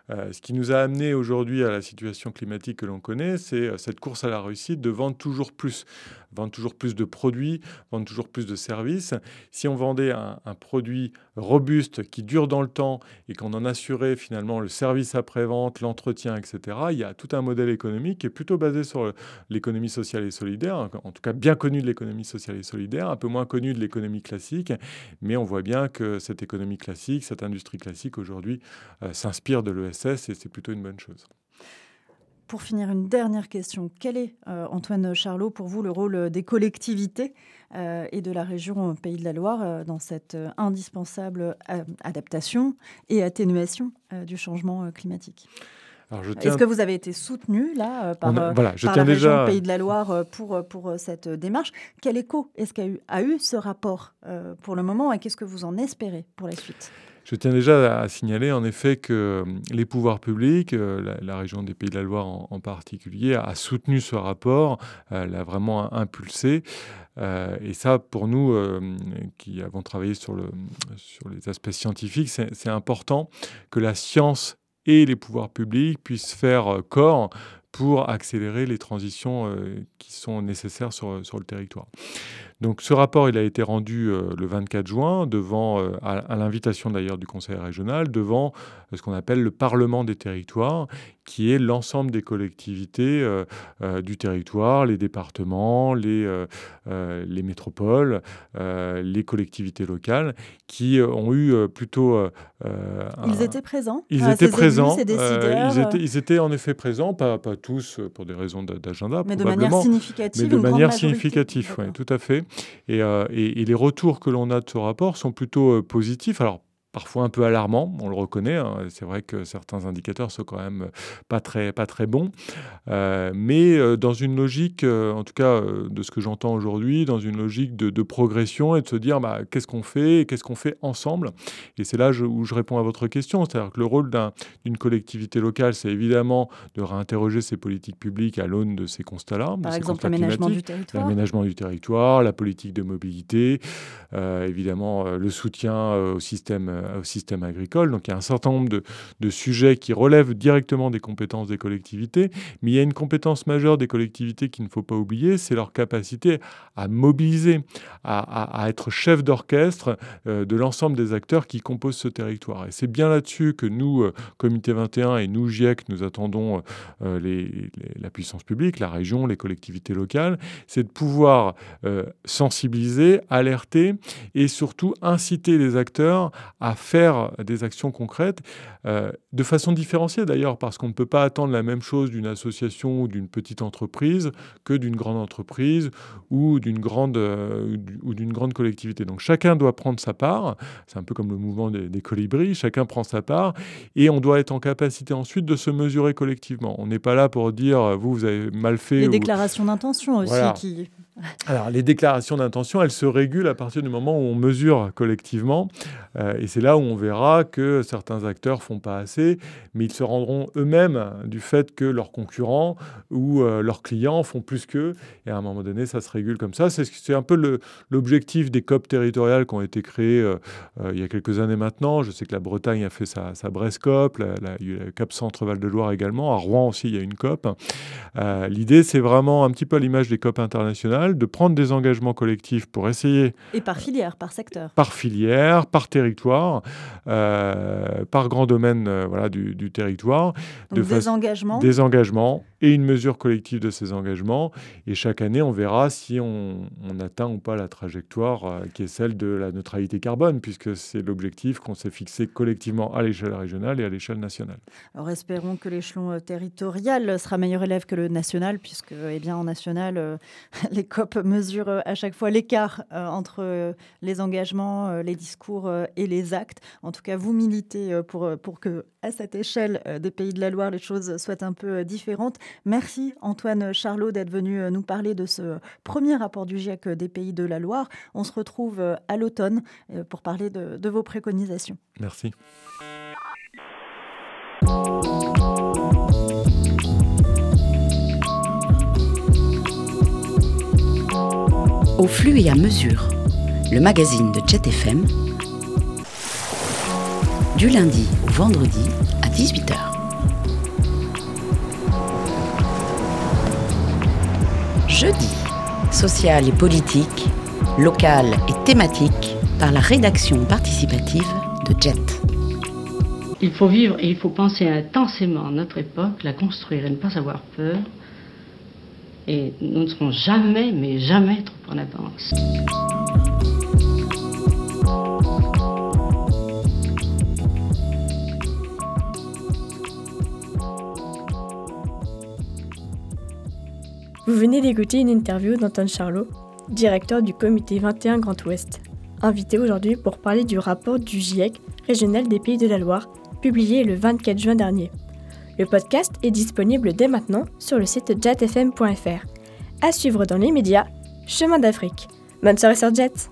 S5: Euh, ce qui nous a amené aujourd'hui à la situation climatique que l'on connaît, c'est cette course à la réussite de vendre toujours plus vendre toujours plus de produits, vendre toujours plus de services. Si on vendait un, produit robuste qui dure dans le temps et qu'on en assurait finalement le service après-vente, l'entretien, etc., il y a tout un modèle économique qui est plutôt basé sur l'économie sociale et solidaire, en tout cas bien connu de l'économie sociale et solidaire, un peu moins connu de l'économie classique, mais on voit bien que cette économie classique, cette industrie classique aujourd'hui euh, s'inspire de l'ESS et c'est plutôt une bonne chose.
S4: Pour finir, une dernière question. Quel est, euh, Antoine Charlot, pour vous, le rôle euh, des collectivités euh, et de la région Pays de la Loire dans cette indispensable adaptation et atténuation du changement climatique? Est-ce que vous avez été soutenu là par, la région Pays de la Loire pour, pour cette démarche? Quel écho est-ce qu'a eu, a eu ce rapport pour le moment et qu'est-ce que vous en espérez pour la suite?
S5: Je tiens déjà à signaler en effet que euh, les pouvoirs publics, euh, la, région des Pays de la Loire en, particulier, a soutenu ce rapport, euh, l'a vraiment impulsé. et ça, pour nous qui avons travaillé sur, le, sur les aspects scientifiques, c'est important que la science et les pouvoirs publics puissent faire corps pour accélérer les transitions qui sont nécessaires sur le territoire. Donc ce rapport, il a été rendu euh, le 24 juin, devant, euh, à, l'invitation d'ailleurs du Conseil régional, devant euh, ce qu'on appelle le Parlement des territoires, qui est l'ensemble des collectivités du territoire, les départements, les, les métropoles, les collectivités locales, qui ont eu plutôt...
S4: ils étaient présents
S5: Ils étaient présents. ils, étaient, ils, étaient, en effet présents, pas, pas tous pour des raisons d'agenda,
S4: mais de manière significative.
S5: Mais de manière significative, oui, tout à fait. Euh, et, les retours que l'on a de ce rapport sont plutôt euh, positifs. Parfois un peu alarmant, on le reconnaît. Hein. C'est vrai que certains indicateurs sont quand même pas très, pas très bons. Euh, mais euh, dans une logique, euh, en tout cas de ce que j'entends aujourd'hui, dans une logique de, progression et de se dire bah, qu'est-ce qu'on fait et qu'est-ce qu'on fait ensemble? Et c'est là où je réponds à votre question. C'est-à-dire que le rôle d'une collectivité locale, c'est évidemment de réinterroger ses politiques publiques à l'aune de ces constats-là.
S4: Par exemple, l'aménagement du territoire.
S5: L'aménagement du territoire, la politique de mobilité, évidemment le soutien au système euh, au système agricole. Donc il y a un certain nombre de, sujets qui relèvent directement des compétences des collectivités, mais il y a une compétence majeure des collectivités qu'il ne faut pas oublier, c'est leur capacité à mobiliser, à, être chef d'orchestre euh, de l'ensemble des acteurs qui composent ce territoire. Et c'est bien là-dessus que nous, euh, Comité 21 et nous, GIEC, nous attendons la puissance publique, la région, les collectivités locales, c'est de pouvoir sensibiliser, alerter et surtout inciter les acteurs à à faire des actions concrètes, euh, de façon différenciée d'ailleurs, parce qu'on ne peut pas attendre la même chose d'une association ou d'une petite entreprise que d'une grande entreprise ou d'une grande, euh, ou d'une grande collectivité. Donc chacun doit prendre sa part, c'est un peu comme le mouvement des, des, colibris, chacun prend sa part, et on doit être en capacité ensuite de se mesurer collectivement. On n'est pas là pour dire, vous, vous avez mal fait.
S4: Les déclarations d'intention aussi qui
S5: alors, les déclarations d'intention, elles se régulent à partir du moment où on mesure collectivement. Euh, et c'est là où on verra que certains acteurs font pas assez, mais ils se rendront eux-mêmes du fait que leurs concurrents ou euh, leurs clients font plus qu'eux. Et à un moment donné, ça se régule comme ça. C'est un peu l'objectif des COP territoriales qui ont été créées euh, il y a quelques années maintenant. Je sais que la Bretagne a fait sa, sa Bresse-COP, la, la, COP Centre-Val de Loire également. À Rouen aussi, il y a une COP. L'idée, c'est vraiment un petit peu à l'image des COP internationales de prendre des engagements collectifs pour essayer...
S4: Et par filière, par secteur.
S5: Par filière, par territoire, euh, par grand domaine euh, voilà, du, territoire.
S4: Donc des engagements.
S5: Des engagements et une mesure collective de ces engagements. Et chaque année, on verra si on, atteint ou pas la trajectoire euh, qui est celle de la neutralité carbone, puisque c'est l'objectif qu'on s'est fixé collectivement à l'échelle régionale et à l'échelle nationale.
S4: Alors espérons que l'échelon territorial sera meilleur élève que le national, puisque eh bien, en national, <laughs> les COP mesurent à chaque fois l'écart entre les engagements, les discours et les actes. En tout cas, vous militez pour, pour que, à cette échelle des pays de la Loire, les choses soient un peu différentes. Merci Antoine Charlot d'être venu nous parler de ce premier rapport du GIEC des pays de la Loire. On se retrouve à l'automne pour parler de, de vos préconisations.
S5: Merci.
S1: Au flux et à mesure, le magazine de Jet FM, du lundi au vendredi à 18h. Jeudi, social et politique, local et thématique par la rédaction participative de Jet.
S2: Il faut vivre et il faut penser intensément notre époque, la construire et ne pas avoir peur et nous ne serons jamais, mais jamais trop en avance.
S3: Vous venez d'écouter une interview d'Antoine Charlot, directeur du comité 21 Grand Ouest, invité aujourd'hui pour parler du rapport du GIEC régional des Pays de la Loire, publié le 24 juin dernier. Le podcast est disponible dès maintenant sur le site jetfm.fr. À suivre dans les médias, Chemin d'Afrique. Bonne soirée sur Jet